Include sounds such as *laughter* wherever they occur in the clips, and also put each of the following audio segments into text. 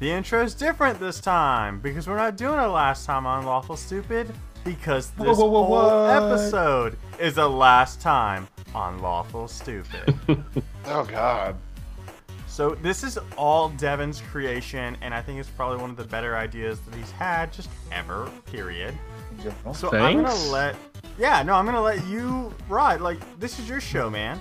The intro's different this time because we're not doing a last time on Lawful Stupid because this Whoa, whoa, whoa, whole what? episode is a last time on Lawful Stupid. *laughs* Oh God. so this is all Devin's creation, and I think it's probably one of the better ideas that he's had just ever. Period. in general. So I'm gonna let, yeah, no, I'm gonna let you ride. Like this is your show, man.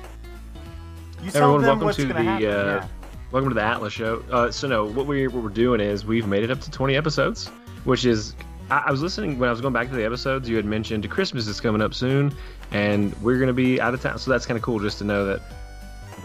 You tell Everyone, them welcome what's to the gonna happen. uh, yeah. Welcome to the Atlas Show. Uh, so no, what we what we're doing is we've made it up to 20 episodes, which is I, I was listening when I was going back to the episodes. You had mentioned Christmas is coming up soon, and we're gonna be out of town. So that's kind of cool just to know that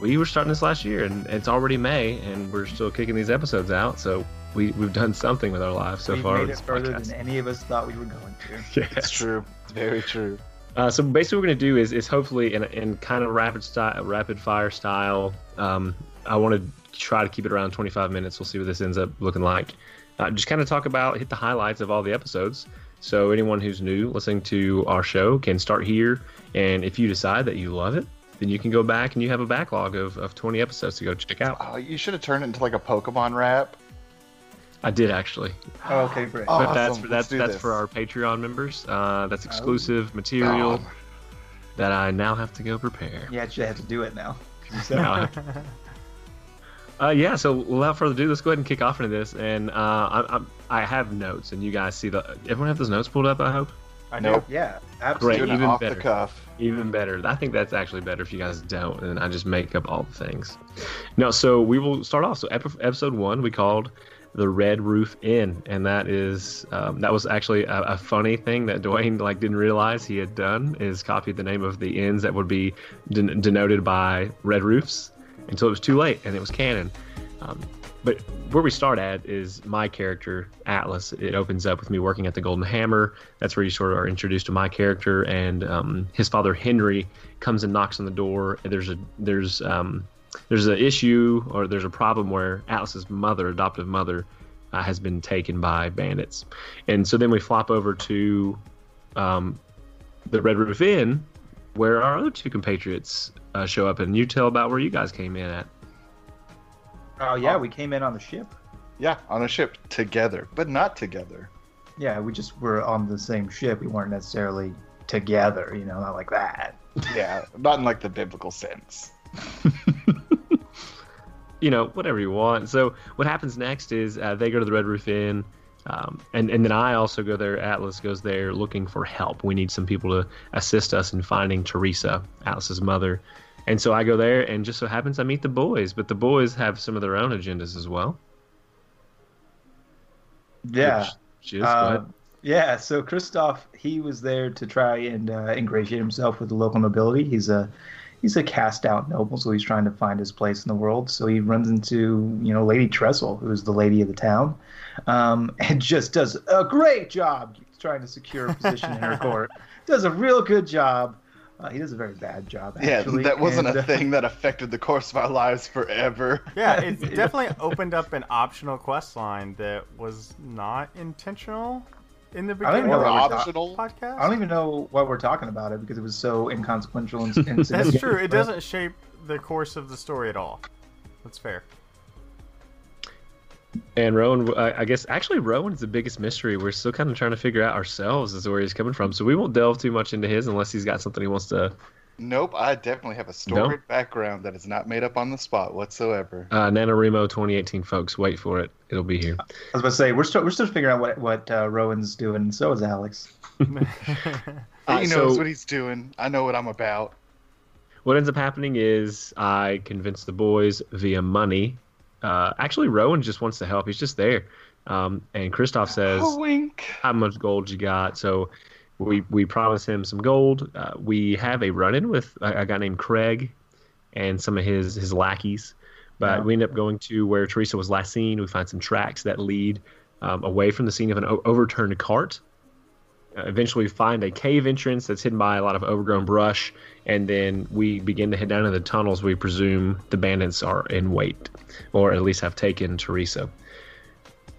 we were starting this last year, and it's already May, and we're still kicking these episodes out. So we we've done something with our lives so We've far. made it further podcast. than any of us thought we were going to. *laughs* Yes. It's true. It's very true. Uh, so basically, what we're gonna do is is hopefully in, in kind of rapid style, rapid fire style. Um, I want to try to keep it around 25 minutes. We'll see what this ends up looking like. Uh, just kind of talk about hit the highlights of all the episodes. So anyone who's new listening to our show can start here, and if you decide that you love it, then you can go back and you have a backlog of, of 20 episodes to go check out. Oh, you should have turned it into like a Pokemon rap. I did actually, Oh, okay, great. Oh, but that's for, that's that's this. for our Patreon members. Uh, that's exclusive material Oh. that I now have to go prepare. Yeah, you actually have to do it now. 'Cause *laughs* you said Now Uh, yeah, so without further ado, let's go ahead and kick off into this. And uh, I, I, I have notes, and you guys see the. Everyone have those notes pulled up. I hope. I Nope. Yeah, absolutely. Doing it even off better. the cuff. Even better. I think that's actually better if you guys don't, and I just make up all the things. No, so we will start off. So ep- episode one, we called the Red Roof Inn, and that is um, that was actually a, a funny thing that Dwayne like didn't realize he had done is copied the name of the inns that would be den- denoted by red roofs until it was too late and it was canon. Um, but where we start at is my character Atlas. It opens up with me working at the Golden Hammer. That's where you sort of are introduced to my character, and um, his father Henry comes and knocks on the door. There's a there's um, there's an issue or there's a problem where Atlas's mother, adoptive mother, uh, has been taken by bandits, and so then we flop over to um, the Red Roof Inn, where our other two compatriots uh, show up, and you tell about where you guys came in at. Oh yeah, we came in on the ship. Yeah, on a ship together, but not together. Yeah, we just were on the same ship. We weren't necessarily together, you know, not like that. Yeah, not in like the biblical sense. *laughs* you know, whatever you want. So what happens next is uh, they go to the Red Roof Inn, um, and and then I also go there. Atlas goes there looking for help. We need some people to assist us in finding Teresa, Atlas's mother. And so I go there, and just so happens I meet the boys. But the boys have some of their own agendas as well. Yeah. Which Uh, yeah, so Christoph, he was there to try and uh, ingratiate himself with the local nobility. He's a he's a cast out noble, so he's trying to find his place in the world. So he runs into you know Lady Tressel, who is the lady of the town, um, and just does a great job trying to secure a position in her *laughs* court. Does a real good job. Uh, he does a very bad job. Actually, yeah, that wasn't and, a uh, thing that affected the course of our lives forever. *laughs* Yeah, it definitely opened up an optional quest line that was not intentional in the beginning. I don't even beginning know of what the we're ta- podcast. I don't even know why we're talking about it because it was so inconsequential and *laughs* insignificant. That's true. It doesn't shape the course of the story at all. That's fair. And Rowan, I I guess actually Rowan's the biggest mystery. We're still kind of trying to figure out ourselves as to where he's coming from. So we won't delve too much into his unless he's got something he wants to. Nope, I definitely have a storied background that is not made up on the spot whatsoever. Uh, NaNoWriMo 2018, folks, wait for it. It'll be here. I was about to say we're still we're still figuring out what what uh, Rowan's doing, so is Alex. *laughs* Uh, he so- knows what he's doing. I know what I'm about. What ends up happening is I convince the boys via money. Uh, actually, Rowan just wants to help. He's just there. Um, and Christoph says, Oh, wink. "How much gold you got?" So we we promise him some gold. Uh, we have a run-in with a, a guy named Craig and some of his his lackeys. But Yeah. we end up going to where Teresa was last seen. We find some tracks that lead um, away from the scene of an o- overturned cart. Eventually, we find a cave entrance that's hidden by a lot of overgrown brush, and then we begin to head down into the tunnels. We presume the bandits are in wait, or at least have taken Teresa.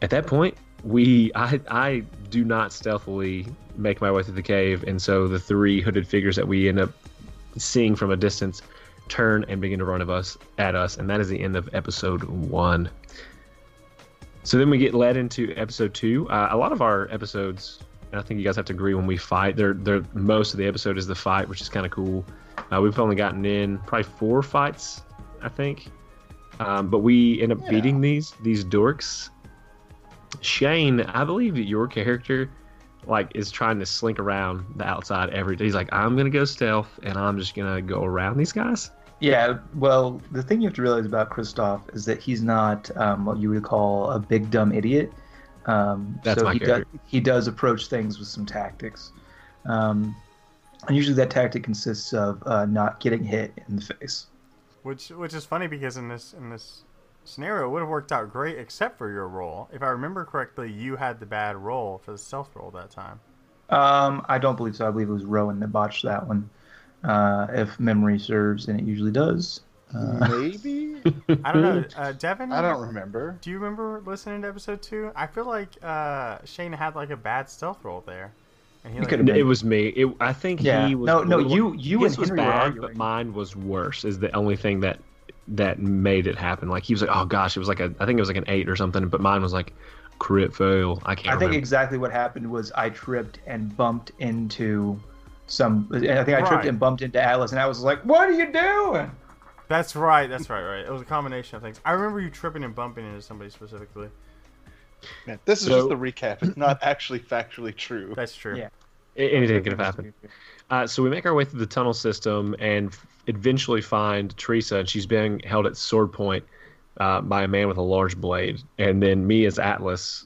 At that point, we I I do not stealthily make my way through the cave, and so the three hooded figures that we end up seeing from a distance turn and begin to run of us at us, and that is the end of episode one. So then we get led into episode two. Uh, a lot of our episodes, I think you guys have to agree when we fight. They're they're most of the episode is the fight, which is kind of cool. Uh, we've only gotten in probably four fights, I think, um, but we end up Yeah. beating these these dorks. Shane, I believe that your character like is trying to slink around the outside every day. He's like, I'm gonna go stealth, and I'm just gonna go around these guys. Yeah, well, the thing you have to realize about Kristoff is that he's not um, what you would call a big dumb idiot. Um, That's so my he does, he does approach things with some tactics. Um, and usually that tactic consists of uh, not getting hit in the face. Which which is funny because in this in this scenario it would have worked out great except for your roll. If I remember correctly, you had the bad roll for the stealth roll that time. Um, I don't believe so. I believe it was Rowan that botched that one. Uh, if memory serves, and it usually does. Uh, Maybe? *laughs* I don't know, uh, Devin. I don't remember. Do you remember listening to episode two? I feel like uh, Shane had like a bad stealth roll there, and he He like, could've. It was me. It, I think Yeah. he was. No, no, little- you- you his and was Henry were bad, arguing. but mine was worse. Is the only thing that that made it happen. Like he was like, oh gosh, it was like a. I think it was like an eight or something, but mine was like crit fail. I can't I think remember. exactly what happened was I tripped and bumped into some. I think I tripped Right. and bumped into Atlas, and I was like, "What are you doing?" That's right. That's right. Right. It was a combination of things. I remember you tripping and bumping into somebody specifically. Man, this is So- just the recap. It's not actually factually true. That's true. Yeah. A- Anything could have happened. Uh, so we make our way through the tunnel system and eventually find Teresa, and she's being held at sword point uh, by a man with a large blade. And then me as Atlas,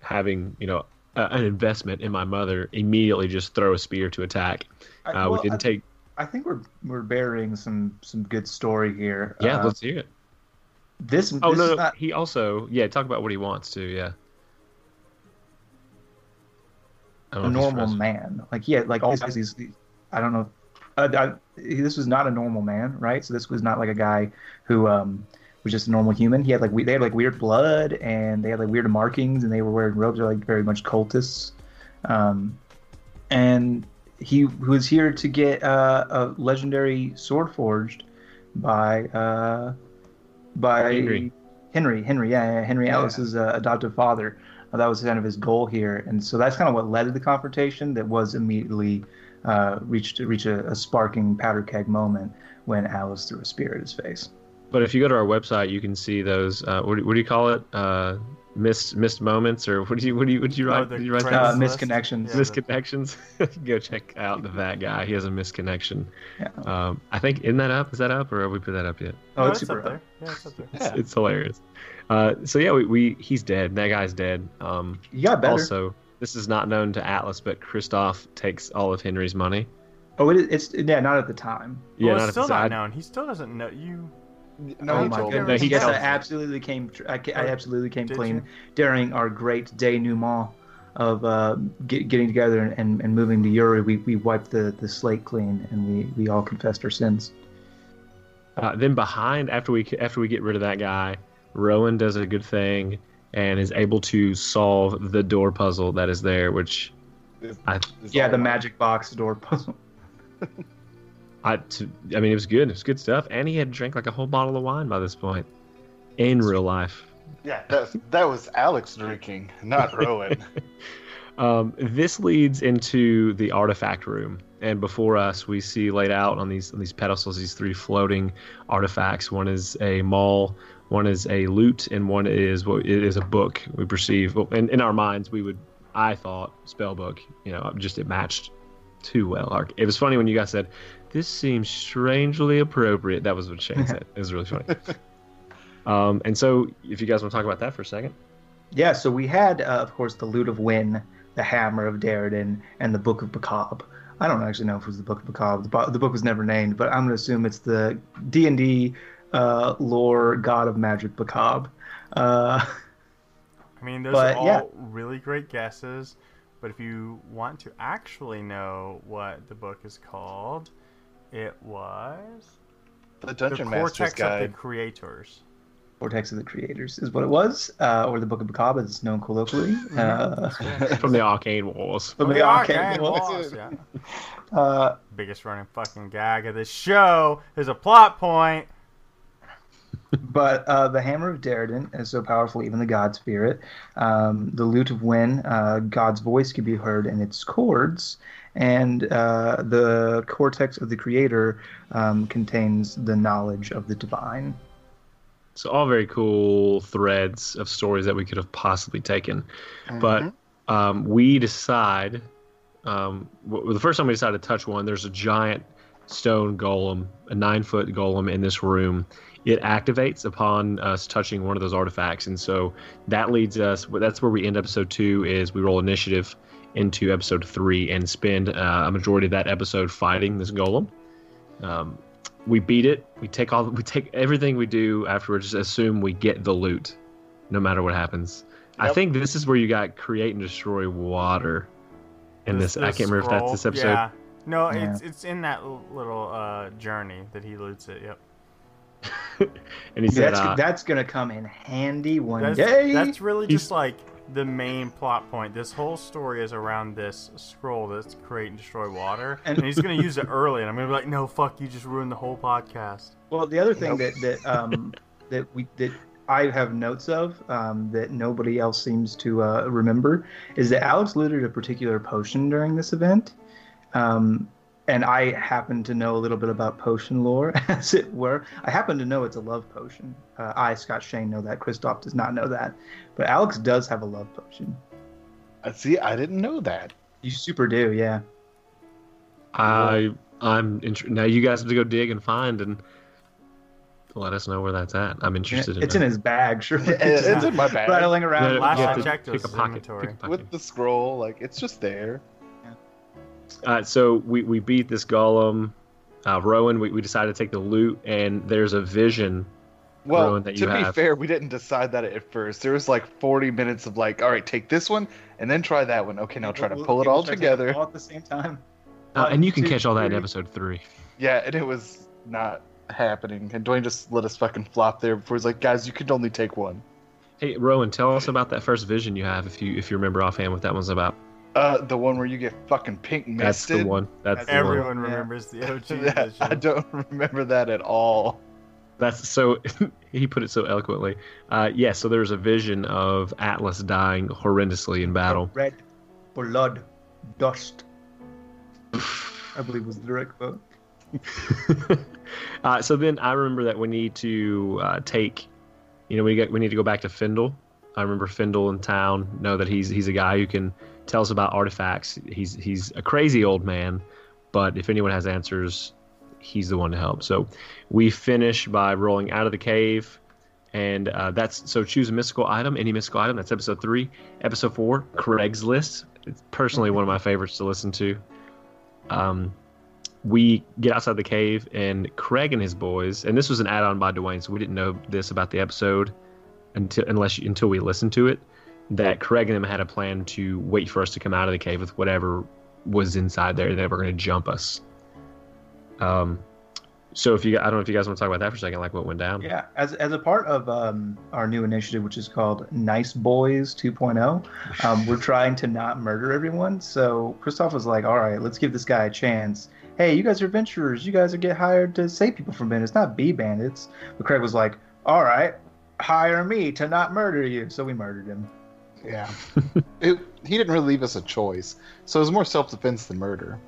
having you know a, an investment in my mother, immediately just throw a spear to attack. I, Uh, well, we didn't I, take. I think we're we're burying some some good story here. Yeah, Uh, let's hear it. this. Oh this no, is no, not he also yeah talk about what he wants to yeah. A know if he's normal man. Like yeah, like all these. these I don't know. Uh, I, this was not a normal man, right? So this was not like a guy who um, was just a normal human. He had like we, they had like weird blood and they had like weird markings and they were wearing robes. They're like very much cultists. Um, and he was here to get uh, a legendary sword forged by uh, by Henry. Henry, Henry, yeah, yeah Henry Yeah. Atlas's uh, adoptive father. Uh, that was kind of his goal here, and so that's kind of what led to the confrontation. That was immediately uh, reached to reach a, a sparking powder keg moment when Atlas threw a spear at his face. But if you go to our website, you can see those. Uh, what, do, what do you call it? Uh, missed missed moments, or what do you what do you what do you Oh, write? the did you write Uh, that? list? misconnections. Yeah, the- Misconnections. *laughs* go check out the that guy. He has a misconnection. Yeah. Um, I think isn't that up? Is that up, or have we put that up yet? Oh, No, it's it's super up there. Yeah, it's up there. It's, Yeah. it's hilarious. Uh, so yeah, we, we he's dead. That guy's dead. Um, You got better. also, this is not known to Atlas, but Kristoff takes all of Henry's money. oh, it, it's yeah, not at the time. Yeah, well, not it's at still the not known. He still doesn't know you. No, oh he my told goodness! he yes, I absolutely came. I, I absolutely came did clean you? during our great denouement of uh, get, getting together and, and, and moving to Uri. We, we wiped the, the slate clean and we, we all confessed our sins. Uh, then behind, after we after we get rid of that guy, Rowan does a good thing and is able to solve the door puzzle that is there, which I It's Yeah, the magic box door puzzle. *laughs* I to, I mean it was good. It was good stuff, and he had drank like a whole bottle of wine by this point, in real life. Yeah, that, that was Alex drinking, not *laughs* Rowan. Um, this leads into the artifact room, and before us, we see laid out on these on these pedestals these three floating artifacts. One is a maul, one is a lute, and one is what it is a book. We perceive, well, in, in our minds, we would, I thought, spell book. You know, just it matched too well. It was funny when you guys said, "This seems strangely appropriate." That was what Shane said. It was really funny. *laughs* Um, and so, if you guys want to talk about that for a second. Yeah, so we had, uh, of course, the Lute of Win, the Hammer of Derridin, and the Book of Bacab. I don't actually know if it was the Book of Bacab. The, bo- the book was never named, but I'm going to assume it's the D&D uh, lore God of Magic Bacab. Uh, I mean, those But, are all yeah. really great guesses. But if you want to actually know what the book is called, it was The Dungeon the Master's Cortex of the Creators. Vortex of the Creators is what it was, uh, or the Book of Bacab as it's known colloquially. Uh, From the arcane walls. from Oh, the the arcade arcane walls. walls, yeah. *laughs* Uh, Biggest running fucking gag of this show is a plot point. but uh, the hammer of Derridin is so powerful, even the God Spirit. Um, the lute of Wen, uh, God's voice can be heard in its chords, and uh, the cortex of the creator um, contains the knowledge of the divine. So all very cool threads of stories that we could have possibly taken, but um, we decide. Um, w- the first time we decided to touch one, there's a giant stone golem, a nine foot golem in this room. It activates upon us touching one of those artifacts, and so that leads us. That's where we end episode two. Is we roll initiative into episode three and spend uh, a majority of that episode fighting this golem. Um, we beat it. We take all. We take everything we do afterwards. Just assume we get the loot, no matter what happens. I think this is where you got create and destroy water. In this, I can't remember if that's this scroll. episode. Yeah. No, Yeah. it's it's in that little uh, journey that he loots it. Yep. *laughs* And he said, That's uh, that's gonna come in handy one That's, day. that's really He's- just like the main plot point. This whole story is around this scroll that's create and destroy water, And- and, he's gonna use it early, and I'm gonna be like, no, fuck, you just ruined the whole podcast. Well, the other thing Nope. that that um, *laughs* that we that I have notes of um, that nobody else seems to uh, remember is that Alex looted a particular potion during this event, um, and I happen to know a little bit about potion lore, *laughs* as it were. I happen to know it's a love potion. Uh, I, Scott Shane, know that. Christoph does not know that, but Alex does have a love potion. Uh, See, I didn't know that. You super do, yeah. I, I'm int- now. You guys have to go dig and find and let us know where that's at. I'm interested in it. it's it. in his bag, *laughs* sure. It- it's in my bag. rattling around. Yeah, Last you I to checked, it pick was a his pocket, inventory. pick a pocket. With the scroll, like it's just there. Uh, so we, we beat this golem. Uh, Rowan, we, we decided to take the loot, and there's a vision. Well, Rowan, that to you be have. fair, we didn't decide that at first. There was like 40 minutes of like, all right, take this one and then try that one. Okay, now try to We'll- pull it all try to take together. all at the same time. Uh, and you can two, catch all that in episode three. Yeah, and it was not happening. And Dwayne just let us fucking flop there before he's like, guys, you can only take one. Hey, Rowan, tell us about that first vision you have, if you if you remember offhand what that one's about. Uh, the one where you get fucking pink misted. That's the one. That's That's the one. Everyone Yeah. remembers the OG *laughs* Yeah, I don't *laughs* remember that at all. That's so. *laughs* he put it so eloquently. Uh, yeah. So there's a vision of Atlas dying horrendously in battle. Red, blood, dust. I believe was the direct quote. uh, so then I remember that we need to uh, take, you know, we get we need to go back to Findle. I remember Findle in town. Know that he's he's a guy who can tell us about artifacts. He's he's a crazy old man, but if anyone has answers, he's the one to help. So we finish by rolling out of the cave, and uh, that's so choose a mystical item, any mystical item. That's episode three. Episode four, Craigslist. It's personally one of my favorites to listen to. Um, we get outside the cave, and Craig and his boys, and this was an add-on by Dwayne, so we didn't know this about the episode until unless until we listened to it. That Craig and them had a plan to wait for us to come out of the cave with whatever was inside there. They were going to jump us. Um, so if you, I don't know if you guys want to talk about that for a second, like what went down. Yeah, as, as a part of um, our new initiative, which is called Nice Boys 2.0, um, we're *laughs* trying to not murder everyone. So Christoph was like, "All right, let's give this guy a chance." Hey, you guys are adventurers. You guys are get hired to save people from bandits, not be bandits. But Craig was like, "All right, hire me to not murder you." So we murdered him. Yeah. *laughs* it, he didn't really leave us a choice. So it was more self defense than murder.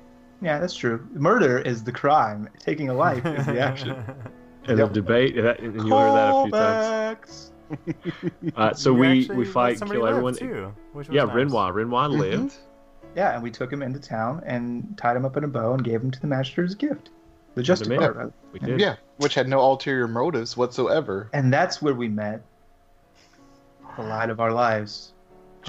Yeah, that's true. Murder is the crime. Taking a life is the action. *laughs* And Yep. the debate, and that- and you heard that a few times. *laughs* Uh, so You we actually we fight, somebody kill everyone. Too, Yeah, nice. Renoir. Renoir Mhm. lived. Yeah, and we took him into town and tied him up in a bow and gave him to the master as a gift. The Justicar, man. rather. We Yeah. did. Yeah, which had no ulterior motives whatsoever. And that's where we met the light of our lives,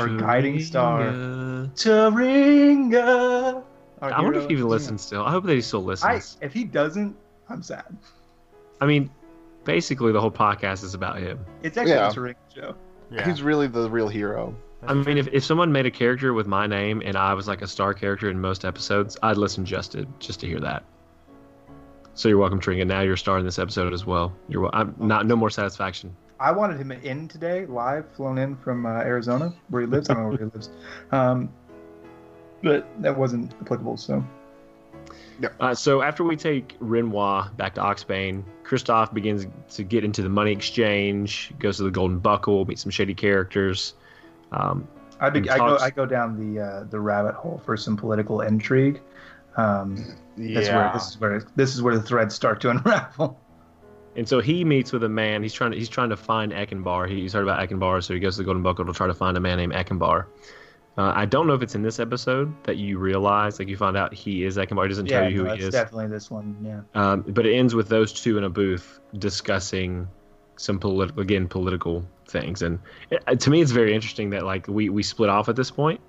our guiding star, Taringa. Taringa. our I wonder if he even of listens still. I hope that he still I, listens. if he doesn't, I'm sad. I, mean, basically the whole podcast is about him. It's actually Yeah. a Taringa show. Yeah. He's really the real hero. I mean, if, if someone made a character with my name and I was like a star character in most episodes, I'd listen just to just to hear that. So you're welcome, Tringa. Now you're a star in this episode as well. You're wel- I'm not no more satisfaction. I wanted him in today, live, flown in from uh, Arizona, where he lives. I don't know where he lives. Um, but that wasn't applicable, so. Yeah. Uh, so after we take Renoir back to Oxbane, Kristoff begins to get into the money exchange, goes to the Golden Buckle, meets some shady characters. Um, I, be, And I go I go down the uh, the rabbit hole for some political intrigue. Um, that's where Yeah. this is where this is where the threads start to *laughs* unravel. And so he meets with a man. He's trying to he's trying to find Eckenbar. He, he's heard about Eckenbar, so he goes to the Golden Buckle to try to find a man named Eckenbar. Uh, I don't know if it's in this episode that you realize, like you find out he is Eckenbar. He doesn't yeah, tell you who no, he that's is. definitely this one. Yeah. Um, but it ends with those two in a booth discussing some political, again, political things. And it, to me, it's very interesting that like we we split off at this point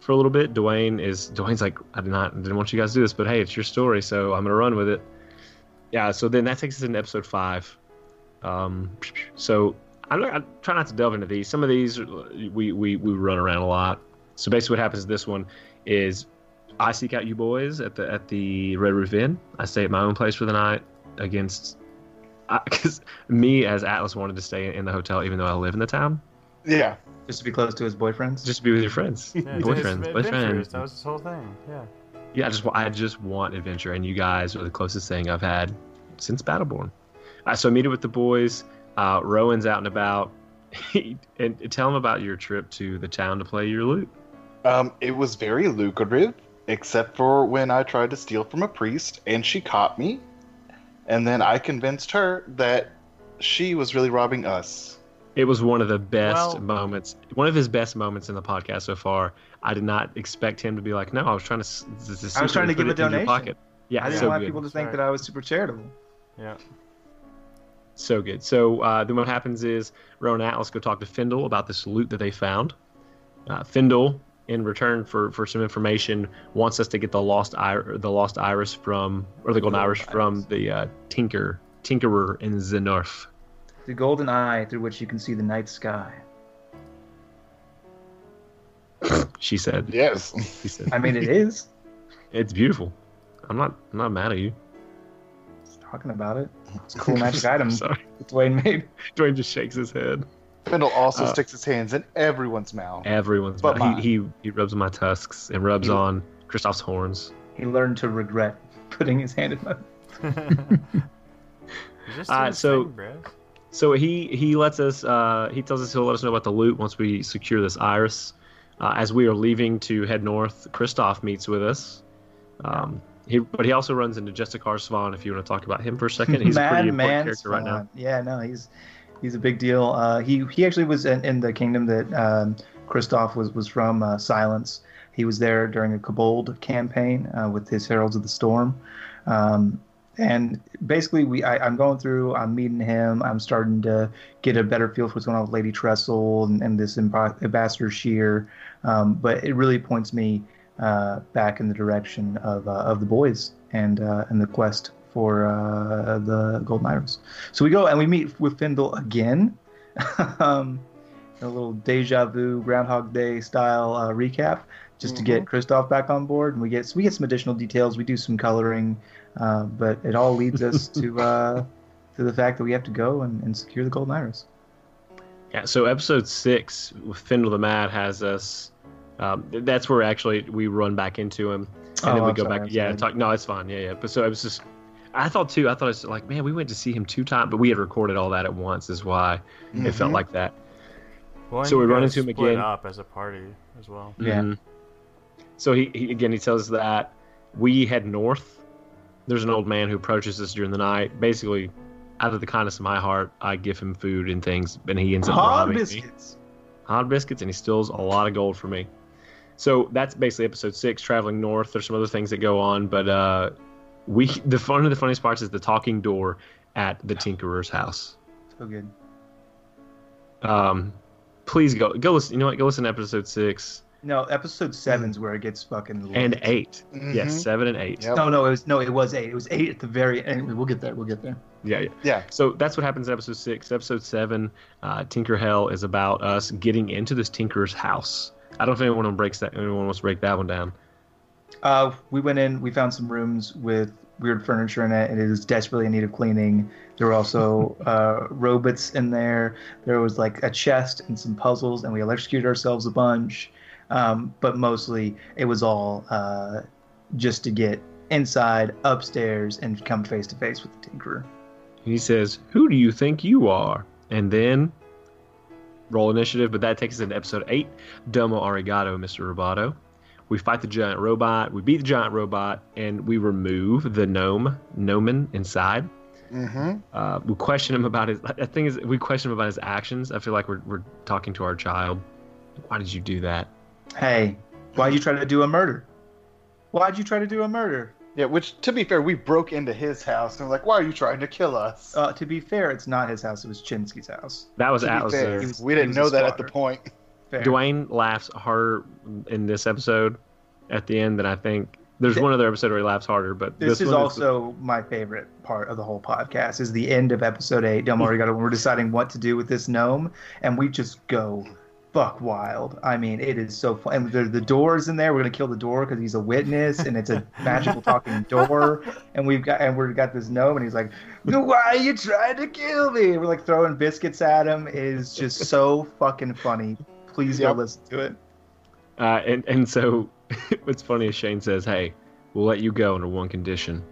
for a little bit. Dwayne is Dwayne's like, I did not didn't want you guys to do this, but hey, it's your story, so I'm gonna run with it. Yeah. So then that takes us into episode five. Um, so I'm not, I try not to delve into these. Some of these we we we run around a lot. So basically, what happens in this one is I seek out you boys at the at the Red Roof Inn. I stay at my own place for the night against because *laughs* me as Atlas wanted to stay in the hotel even though I live in the town Yeah. Just to be close to his boyfriends. just to be with your friends, Yeah, boyfriends, boyfriends. That was his whole thing. Yeah. Yeah, I just I just want adventure, and you guys are the closest thing I've had since Battleborn. Uh, so I meet up with the boys. Uh, Rowan's out and about, *laughs* and tell him about your trip to the town to play your lute. Um, it was very lucrative, except for when I tried to steal from a priest and she caught me. And then I convinced her that she was really robbing us. It was one of the best Well- moments, one of his best moments in the podcast so far. I did not expect him to be like, "No, I was trying to." s- s- s- I was trying to give a it in your donation. pocket." Yeah, I didn't so want good. people to think Sorry. that I was super charitable. Yeah. So good. So uh, then what happens is Rowan and Atlas go talk to Findle about this loot that they found. Uh, Findle, in return for, for some information, wants us to get the lost ir- the lost iris from or the golden Golden iris from the uh, Tinker Tinkerer in Zenorf. The golden eye through which you can see the night sky. *laughs* She said. Yes. She said. I mean, it *laughs* is. It's beautiful. I'm not. I'm not mad at you. Just talking about it. It's a cool *laughs* magic item Sorry. that Dwayne made. Dwayne just shakes his head. Findle also Uh, sticks his hands in everyone's mouth. Everyone's. But mad. mine. he, he he rubs on my tusks and rubs You- on Kristoff's horns. He learned to regret putting his hand in my. He's just Uh, so- thing, Brad. So he he lets us. Uh, he tells us he'll let us know about the loot once we secure this iris. Uh, as we are leaving to head north, Kristoff meets with us. Um, he, but he also runs into Jessica Svan. If you want to talk about him for a second, he's a pretty *laughs* important character right now. Yeah, no, he's he's a big deal. Uh, he he actually was in, in the kingdom that um, Kristoff was was from. Uh, Silence. He was there during a Kobold campaign uh, with his Heralds of the Storm. Um, and basically, we I, I'm going through. I'm meeting him. I'm starting to get a better feel for what's going on with Lady Trestle and, and this Ambassador Shear. Um, but it really points me uh, back in the direction of uh, of the boys and uh, and the quest for uh, the Golden Iris. So we go and we meet with Findle again. *laughs* um, a little deja vu Groundhog Day style uh, recap, just to get Kristoff back on board, and we get we get some additional details. We do some coloring, uh, but it all leads us *laughs* to uh, to the fact that we have to go and, and secure the Golden Iris. Yeah. So episode six with Findle the Mad has us. Um, that's where actually we run back into him, and Oh, then we I'm go sorry, back. I'm Yeah. sorry. Talk. No, it's fine. Yeah. Yeah. But so it was just. I thought too. I thought it's like, man, we went to see him two times, but we had recorded all that at once. Is why it felt like that. Well, So we run into him again. up as a party as well. Yeah. Mhm. So he, he again he tells us that we head north. There's an old man who approaches us during the night. Basically, out of the kindness of my heart, I give him food and things, and he ends up Hot robbing me. biscuits. Hot biscuits, and he steals a lot of gold from me. So that's basically episode six, traveling north. There's some other things that go on, but uh, we the fun of the funniest parts is the talking door at the Tinkerer's house. So good. Um, please go go listen. You know what? Go listen to episode six No, episode seven's where it gets fucking. and lit. 8 Mhm. Yes, seven and eight. Yep. No, no, it was no, it was eight. It was eight at the very end. We'll get there. We'll get there. Yeah, yeah. Yeah. So that's what happens in episode six. Episode seven, uh, Tinker Hell is about us getting into this Tinker's house. I don't know if anyone breaks that. Anyone wants to break that one down. Uh, we went in. We found some rooms with weird furniture in it, and it is desperately in need of cleaning. There were also *laughs* uh, robots in there. There was like a chest and some puzzles, and we electrocuted ourselves a bunch. Um, but mostly, it was all uh, just to get inside, upstairs, and come face to face with the Tinkerer. He says, "Who do you think you are?" And then roll initiative, but that takes us into episode eight. Domo arigato, Mr. Roboto. We fight the giant robot. We beat the giant robot, and we remove the gnome, gnomon inside. Mm-hmm. Uh, we question him about his. I think is we question him about his actions. I feel like we're we're talking to our child. Why did you do that? Hey, why'd you try to do a murder? Why'd you try to do a murder? Yeah, which to be fair, we broke into his house and we're like, "Why are you trying to kill us?" Uh, to be fair, it's not his house. It was Chinsky's house. That was to be Atlas. fair, he was- we didn't know that at the point. Fair. Dwayne laughs harder in this episode at the end than I think. There's Th- one other episode where he laughs harder, but This, is one also my favorite part of the whole podcast. Is the end of episode eight, Del Arigato, when we're deciding what to do with this gnome, and we just go fuck wild. I mean, it is so fun. And the, the door's in there. We're gonna kill the door because he's a witness, and it's a *laughs* magical talking door. And we've got and we've got this gnome, and he's like, "Why are you trying to kill me?" We're like throwing biscuits at him. It is just so fucking funny. Please Yep. go listen to it. Uh, and and so *laughs* what's funny is Shane says, "Hey, we'll let you go under one condition: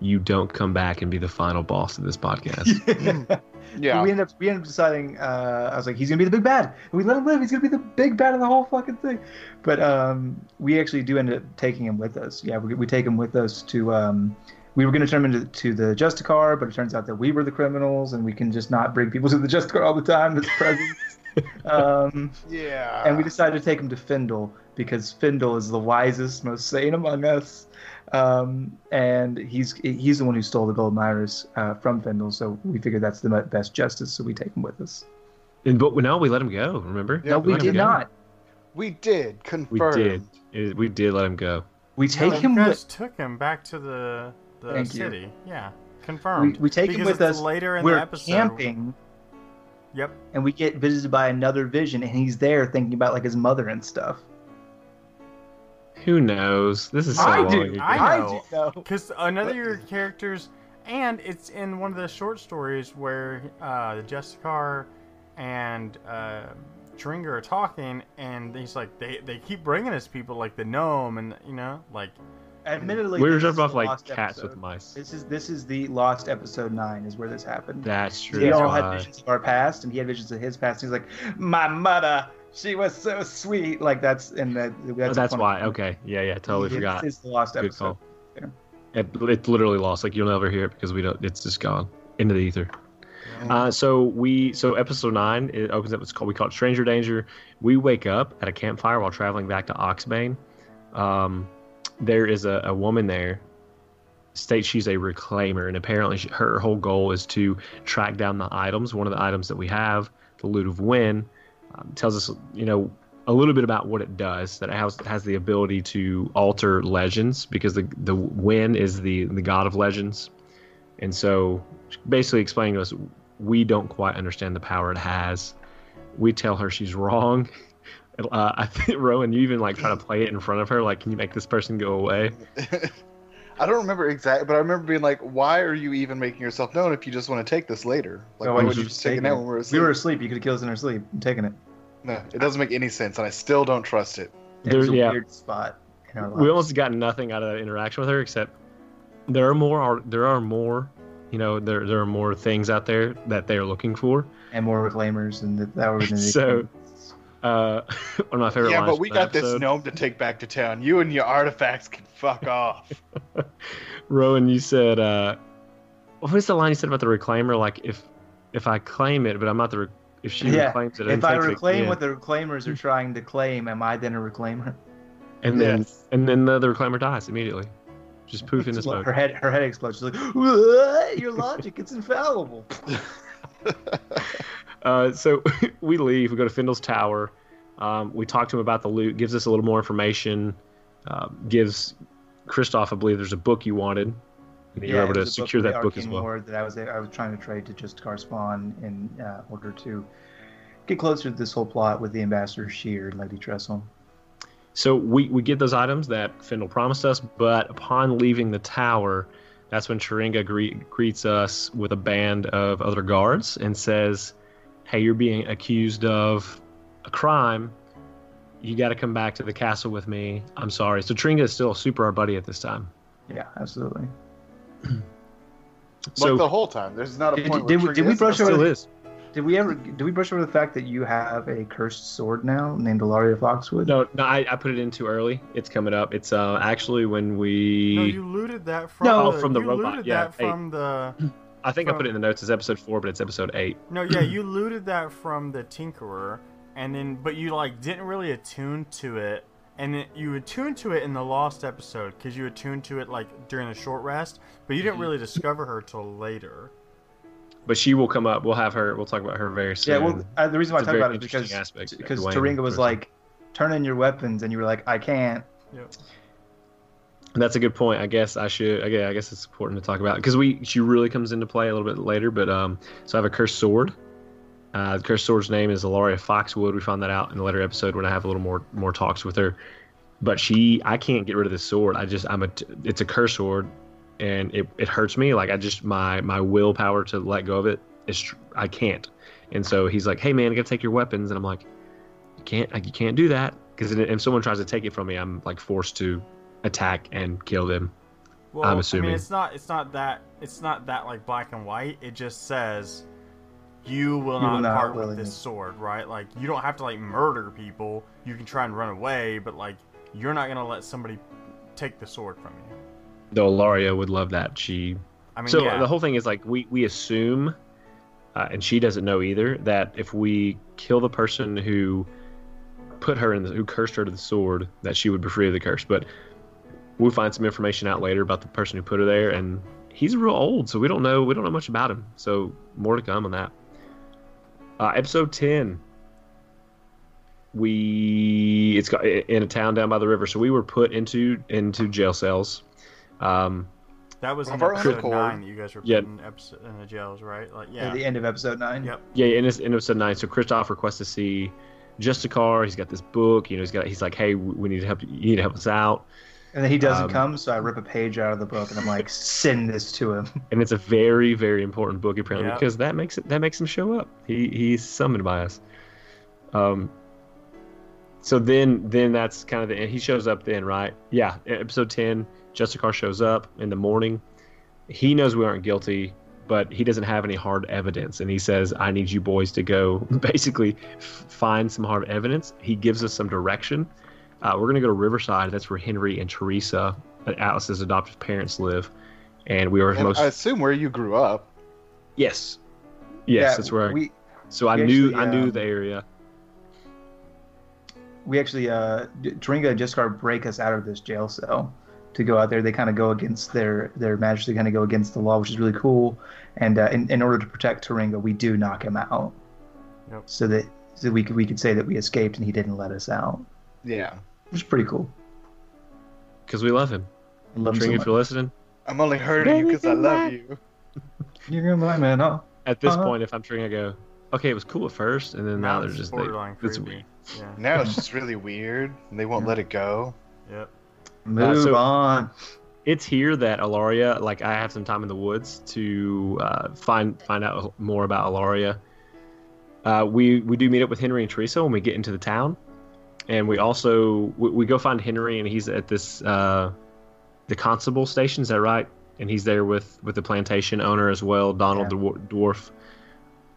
you don't come back and be the final boss of this podcast." *laughs* Yeah. We end up we ended up deciding. Uh, I was like, he's gonna be the big bad. And we let him live. He's gonna be the big bad of the whole fucking thing. But um, we actually do end up taking him with us. Yeah, we, we take him with us to. Um, we were gonna turn him into to the Justicar, but it turns out that we were the criminals, and we can just not bring people to the Justicar all the time as present. *laughs* um, yeah. and we decided to take him to Findle because Findle is the wisest, most sane among us. Um, and he's he's the one who stole the golden iris uh, from Findle, so we figured that's the best justice, so we take him with us. and, but no, we let him go. Remember? Yeah, no, we let him did not. we did confirm. We did. It- we did let him go. We take No, him You with. took him back to the the Thank you. city. Yeah, confirmed. we take him with us. later in We're the episode. camping, Yep. and we get visited by another vision, and he's there thinking about like his mother and stuff. Who knows? This is so I long do. ago. I I know. Because another of your characters, and it's in one of the short stories where uh, the Justicar and uh, Tringa are talking, and he's like, they, they keep bringing us people like the gnome, and you know, like Admittedly, we were this jumping off like cats episode. with mice. This is this is the lost episode nine is where this happened. That's true. we all had visions of our past, and he had visions of his past. He's like, my mother, she was so sweet. Like that's and that. Oh, That's, that's a why. Okay. Yeah, yeah. Totally This forgot. is the lost Good episode. call. It, it's literally lost. Like you'll never hear it because we don't. It's just gone into the ether. Uh, so we so episode nine it opens up. It's called we call it Stranger Danger. We wake up at a campfire while traveling back to Oxbane. Um, there is a, a woman there. States she's a reclaimer, and apparently she, her whole goal is to track down the items. One of the items that we have, the Lute of Win, um, tells us you know a little bit about what it does. That it has has the ability to alter legends because the the Win is the the god of legends, and so basically explaining to us we don't quite understand the power it has. We tell her she's wrong. *laughs* Uh, I think Rowan, you even like try to play it in front of her. Like, can you make this person go away? *laughs* I don't remember exactly, but I remember being like, "Why are you even making yourself known if you just want to take this later? Like, Oh, why would you just just take it now when we're We asleep?" were asleep. You could have killed us in our sleep. I'm taking it. No, it doesn't make any sense, and I still don't trust it. It a yeah. weird spot in our lives. We almost got nothing out of that interaction with her, except there are more. There are more. You know, there there are more things out there that they are looking for. and more reclaimers, and that, that was *laughs* So- Uh, *laughs* one of my favorite. yeah, lines but we from that got this gnome to take back to town. You and your artifacts can fuck off. *laughs* Rowan, you said, uh, what was the line you said about the reclaimer? Like, if if I claim it, but I'm not the, re- if she Yeah, reclaims it, if I takes it reclaim what the reclaimers are trying to claim, am I then a reclaimer? and then Yes. and then the, the reclaimer dies immediately, just poof in the smoke. Her head, her head explodes. She's like, "Your logic, it's infallible." *laughs* Uh, so *laughs* we leave. We go to Findle's tower. Um, we talk to him about the loot. Gives us a little more information. Uh, gives Christoph, I believe, there's a book you wanted. And you were able to secure that book as well. That I was I was trying to trade to just correspond in uh, order to get closer to this whole plot with the Ambassador Shear and Lady Trestle. So we, we get those items that Findle promised us, but upon leaving the tower, that's when Sharinga gre- greets us with a band of other guards and says, Hey, you're being accused of a crime. You got to come back to the castle with me. I'm sorry. So Tringa is still super our buddy at this time. Yeah, absolutely. So like the whole time. There's not a Did- point. did where we- did we brush over still the- is. Did we ever? Did we brush over the fact that you have a cursed sword now named Ilaria Foxwood? No, no, I, I put it in too early. It's coming up. It's uh actually when we. No, you looted that from No, the, from the you robot, looted yeah, that from the I think I put it in the notes as episode four, but it's episode eight. No, yeah, you looted that from the Tinkerer, and then but you like didn't really attune to it, and then you attuned to it in the lost episode because you attuned to it like during the short rest, but you didn't Mm-hmm. really discover her till later. But she will come up. We'll have her. We'll talk about her very soon. Yeah, well, uh, the reason why I It's a talk about it is because aspect because Dwayne Taringa was person. like, "Turn in your weapons," and you were like, "I can't." Yep. That's a good point. I guess I should. Okay, I guess it's important to talk about because we she really comes into play a little bit later. But um, so I have a cursed sword. Uh, the cursed sword's name is Alaria Foxwood. We found that out in a later episode when I have a little more more talks with her. But she, I can't get rid of this sword. I just, I'm a, it's a cursed sword, and it, it hurts me. Like I just my my willpower to let go of it is I can't. And so he's like, hey man, I gotta take your weapons, and I'm like, you can't, like, you can't do that because if someone tries to take it from me, I'm like forced to attack and kill them. Well, I'm I assuming. mean, it's not it's not that it's not that like black and white. It just says you will You not, will not part with willingly. this sword, right? Like you don't have to like murder people. You can try and run away, but like you're not gonna let somebody take the sword from you. Though Laria would love that. She I mean, so yeah. the whole thing is like we we assume, uh, and she doesn't know either that if we kill the person who put her in the who cursed her to the sword, that she would be free of the curse. But we'll find some information out later about the person who put her there, and he's real old, so we don't know we don't know much about him. So more to come on that. Uh, episode ten. We it's got in a town down by the river, so we were put into into jail cells. Um, that was in Of our own episode accord. nine that you guys were Yeah. in episode in the jails, right? Like, At yeah, the end of episode nine. Yep. Yeah, in this in episode nine, so Christoph requests to see Justicar. He's got this book. You know, he's got. He's like, hey, we we need to help. You You need to help us out. And then he doesn't Um, come, so I rip a page out of the book and I'm like, "Send this to him." *laughs* And it's a very very important book apparently Yep. because that makes it that makes him show up. He he's summoned by us. Um. So then then that's kind of the he shows up then right? Yeah, episode ten. Justicar shows up in the morning. He knows we aren't guilty, but he doesn't have any hard evidence, and he says, "I need you boys to go *laughs* basically f- find some hard evidence." He gives us some direction. Uh, we're gonna go to Riverside. That's where Henry and Teresa, uh, Atlas's adoptive parents, live, and we were And most I assume where you grew up. yes, yes, Yeah, that's where. I, we so I knew actually, I knew um, the area. we actually uh Taringa and Justicar break us out of this jail cell to go out there. They kind of go against their their majesty, kind of go against the law, which is really cool. And uh, in, in order to protect Taringa, we do knock him out, Yep. so that so we could we could say that we escaped and he didn't let us out, Yeah. Which is pretty cool. Because we love him. I love him so if you're listening, I'm only hurting you because I love you. *laughs* You're gonna buy man, huh? at this Uh-huh. point, if I'm Tring, I go, okay, it was cool at first, and then now, now they're just they, borderline it's weird. Yeah. *laughs* Now it's *laughs* just really weird. and They won't let it go. Yep. Move so- on. it's here that Alaria, like I have some time in the woods to uh, find find out more about Alaria. Uh, we we do meet up with Henry and Teresa when we get into the town, and we also we, we go find Henry and he's at this uh, the constable station. Is that right? And he's there with with the plantation owner as well, Donald Yeah. Dwar- Dwarf.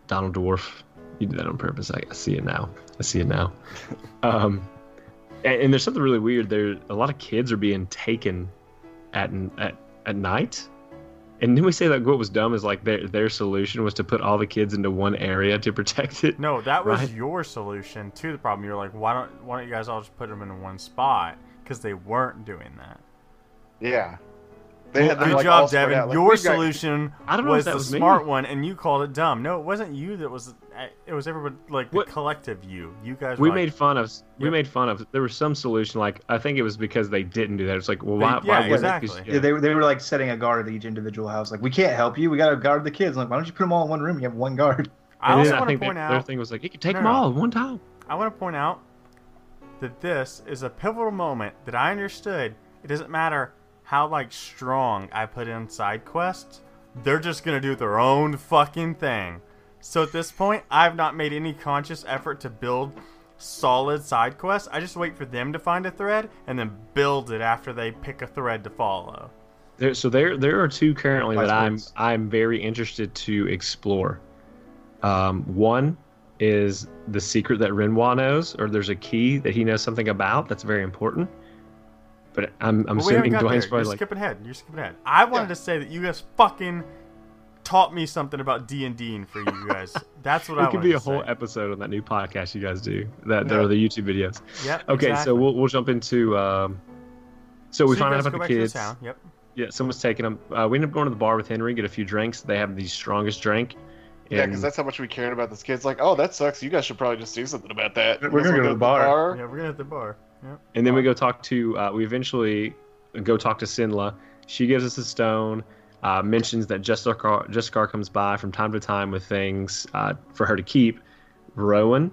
Donald Dwarf. You did that on purpose. I, I see it now. I see it now. *laughs* um, and, and there's something really weird. There, a lot of kids are being taken at at at night. And then we say that what was dumb is like their their solution was to put all the kids into one area to protect it. No, that was Right. your solution to the problem. You're like, why don't why don't you guys all just put them in one spot? Because they weren't doing that. Yeah. They had them, Good like, job, spread Devin. like, your "We've got-" solution I don't know if was that the me. smart one, and you called it dumb. No, it wasn't you that was. It was everyone like the What- collective you. You guys. We like, made fun of we Yep. made fun of there was some solution like I think it was because they didn't do that. It's like well They- why yeah, why wouldn't it? 'Cause, exactly. Yeah, they, they were like setting a guard at each individual house. Like, we can't help you. We got to guard the kids. I'm like, why don't you put them all in one room? And you have one guard. I and also want to think point out their out. thing was like you can take No, them all at one time. I want to point out that this is a pivotal moment that I understood. It doesn't matter how like strong I put in side quests; they're just gonna do their own fucking thing. So at this point, I've not made any conscious effort to build solid side quests. I just wait for them to find a thread and then build it after they pick a thread to follow. There, so there there are two currently that I'm. I'm very interested to explore. Um, one is the secret that Renwa knows, or there's a key that he knows something about that's very important. But I'm I'm But assuming got there. Dwayne's You're probably like skipping ahead. You're skipping ahead. I wanted Yeah. to say that you guys fucking taught me something about D and D for you guys. That's what I it could be a to whole say. episode on that new podcast you guys do that that Yeah. are the YouTube videos. Yeah. Okay, exactly. so we'll we'll jump into um, so we So find out guys about go the back to kids. town. Yep. Yeah, someone's taking them. Uh, we end up going to the bar with Henry, get a few drinks. They have the strongest drink. Yeah, because that's how much we cared about this kid's like, oh, that sucks. You guys should probably just do something about that. We're gonna go to the bar. Yeah, we're gonna hit the bar. Yep. And then we go talk to. Uh, we eventually go talk to Sinla. She gives us a stone. Uh, mentions that Jessica Jessica comes by from time to time with things uh, for her to keep. Rowan,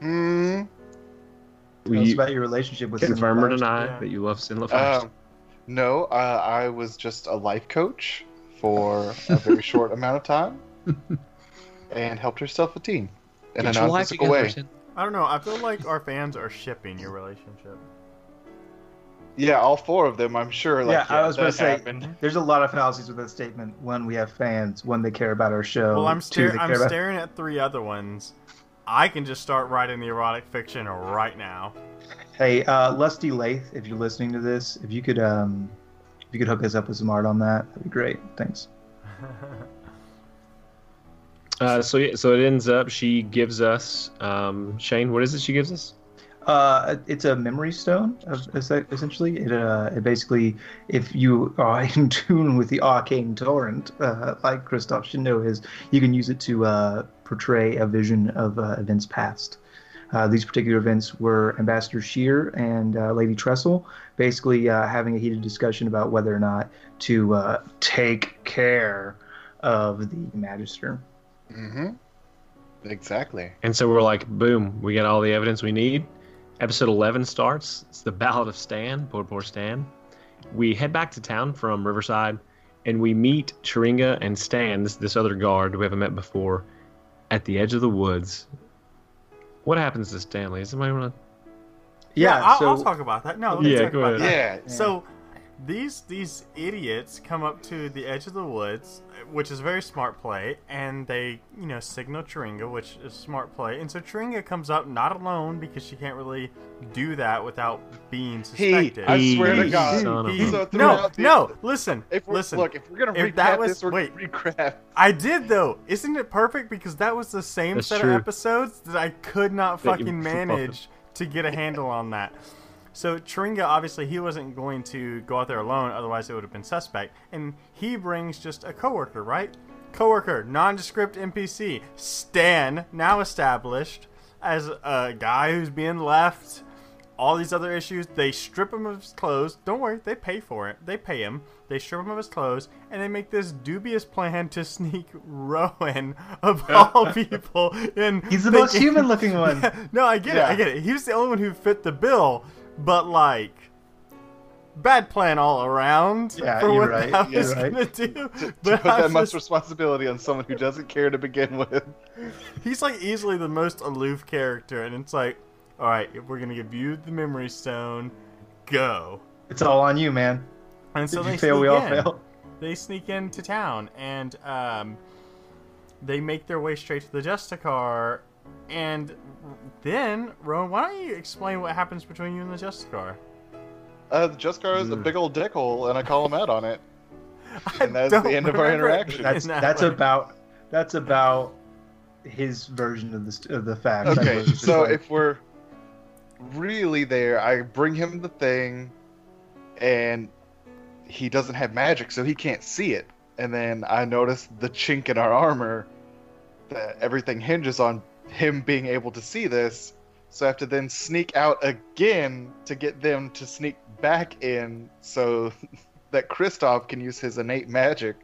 Hmm. Tell us we about your relationship with confirm or Cinema deny Yeah. that you love Sinla first. Um, no, uh, I was just a life coach for a very *laughs* short amount of time, and helped her self-esteem in a Get your life non-physical way. Sin. I don't know. I feel like our fans are shipping your relationship. Yeah, all four of them. I'm sure. Like, Yeah, I was gonna say- happened. There's a lot of fallacies with that statement. One, we have fans. One, they care about our show. Well, I'm, Two, I'm about- staring at three other ones. I can just start writing the erotic fiction right now. Hey, uh, Lusty Lath, if you're listening to this, if you could, um, if you could hook us up with some art on that, that'd be great. Thanks. *laughs* Uh, so yeah, so it ends up she gives us um, Shane. What is it she gives us? Uh, it's a memory stone, essentially. It, uh, it basically, if you are *laughs* in tune with the arcane torrent, uh, like Christoph should know is, you can use it to uh, portray a vision of uh, events past. Uh, these particular events were Ambassador Shear and uh, Lady Trestle basically uh, having a heated discussion about whether or not to uh, take care of the Magister. Mm-hmm. Exactly. And so we're like, boom, we got all the evidence we need. Episode 11 starts. It's the Ballad of Stan, poor, poor Stan. We head back to town from Riverside and we meet Chiringa and Stan, this, this other guard we haven't met before, at the edge of the woods. What happens to Stanley? Does somebody want to. Yeah, I'll, so I'll talk about that. No, let me Yeah, talk go about ahead. that. Yeah. So these these idiots come up to the edge of the woods, which is a very smart play, and they you know signal Chiringa, which is a smart play. And so Chiringa comes up not alone because she can't really do that without being He, suspected. I swear to God. son of He- So no, the- no, listen, If we're, listen. look, if we're gonna if recap that was- this, we're wait. gonna recap. I did though. Isn't it perfect? Because that was the same That's set true. of episodes that I could not That fucking *laughs* forgot. manage to get a handle on that. So Chiringa, obviously, he wasn't going to go out there alone. Otherwise, it would have been suspect. And he brings just a coworker, right? Coworker, nondescript NPC, Stan, now established as a guy who's being left. All these other issues, they strip him of his clothes. Don't worry, they pay for it. They pay him. They strip him of his clothes, and they make this dubious plan to sneak *laughs* Rowan of all people in. He's the most human-looking one. *laughs* no, I get it. I get it. He was the only one who fit the bill, but like, bad plan all around Yeah, for you're what right, you're was right. gonna do. To But put I that much just- responsibility on someone who doesn't care to begin *laughs* with. he's like easily the most aloof character, and it's like, all right, we're gonna give you the memory stone, go. It's all on you, man. And so if they fail, we all in. fail. They sneak into town, and um, they make their way straight to the Justicar. And then, Rowan, why don't you explain what happens between you and the Justicar? Uh, the Justicar is a Mm. big old dickhole, and I call him out on it. *laughs* And that's the end of our interaction. That's in that that's way. about that's about his version of the st- of the facts. Okay, so like- if we're really there, I bring him the thing, and he doesn't have magic, so he can't see it. And then I notice the chink in our armor that everything hinges on him being able to see this. So I have to then sneak out again to get them to sneak back in so *laughs* that Kristoff can use his innate magic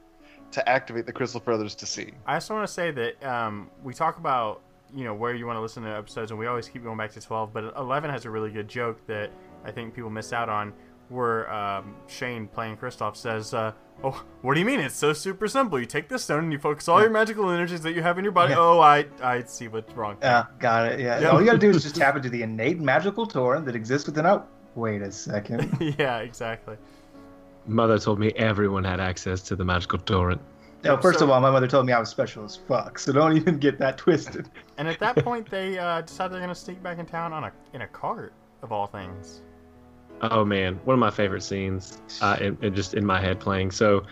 to activate the Crystal Brothers to see. I just want to say that um, we talk about you know where you want to listen to episodes, and we always keep going back to twelve. But eleven has a really good joke that I think people miss out on, where um, Shane playing Kristoff says, uh, "Oh, what do you mean? It's so super simple. You take this stone and you focus all your magical energies that you have in your body. Yeah. Oh, I I see what's wrong. Yeah, got it. Yeah. Yeah. All you gotta do is just *laughs* tap into the innate magical torrent that exists within. Oh, wait a second. *laughs* yeah, exactly. Mother told me everyone had access to the magical torrent. Now, first So- of all, my mother told me I was special as fuck, so don't *laughs* even get that twisted. And at that point, they uh, decide they're gonna sneak back in town on a in a cart of all things. Oh man, one of my favorite scenes, uh, just in my head playing. So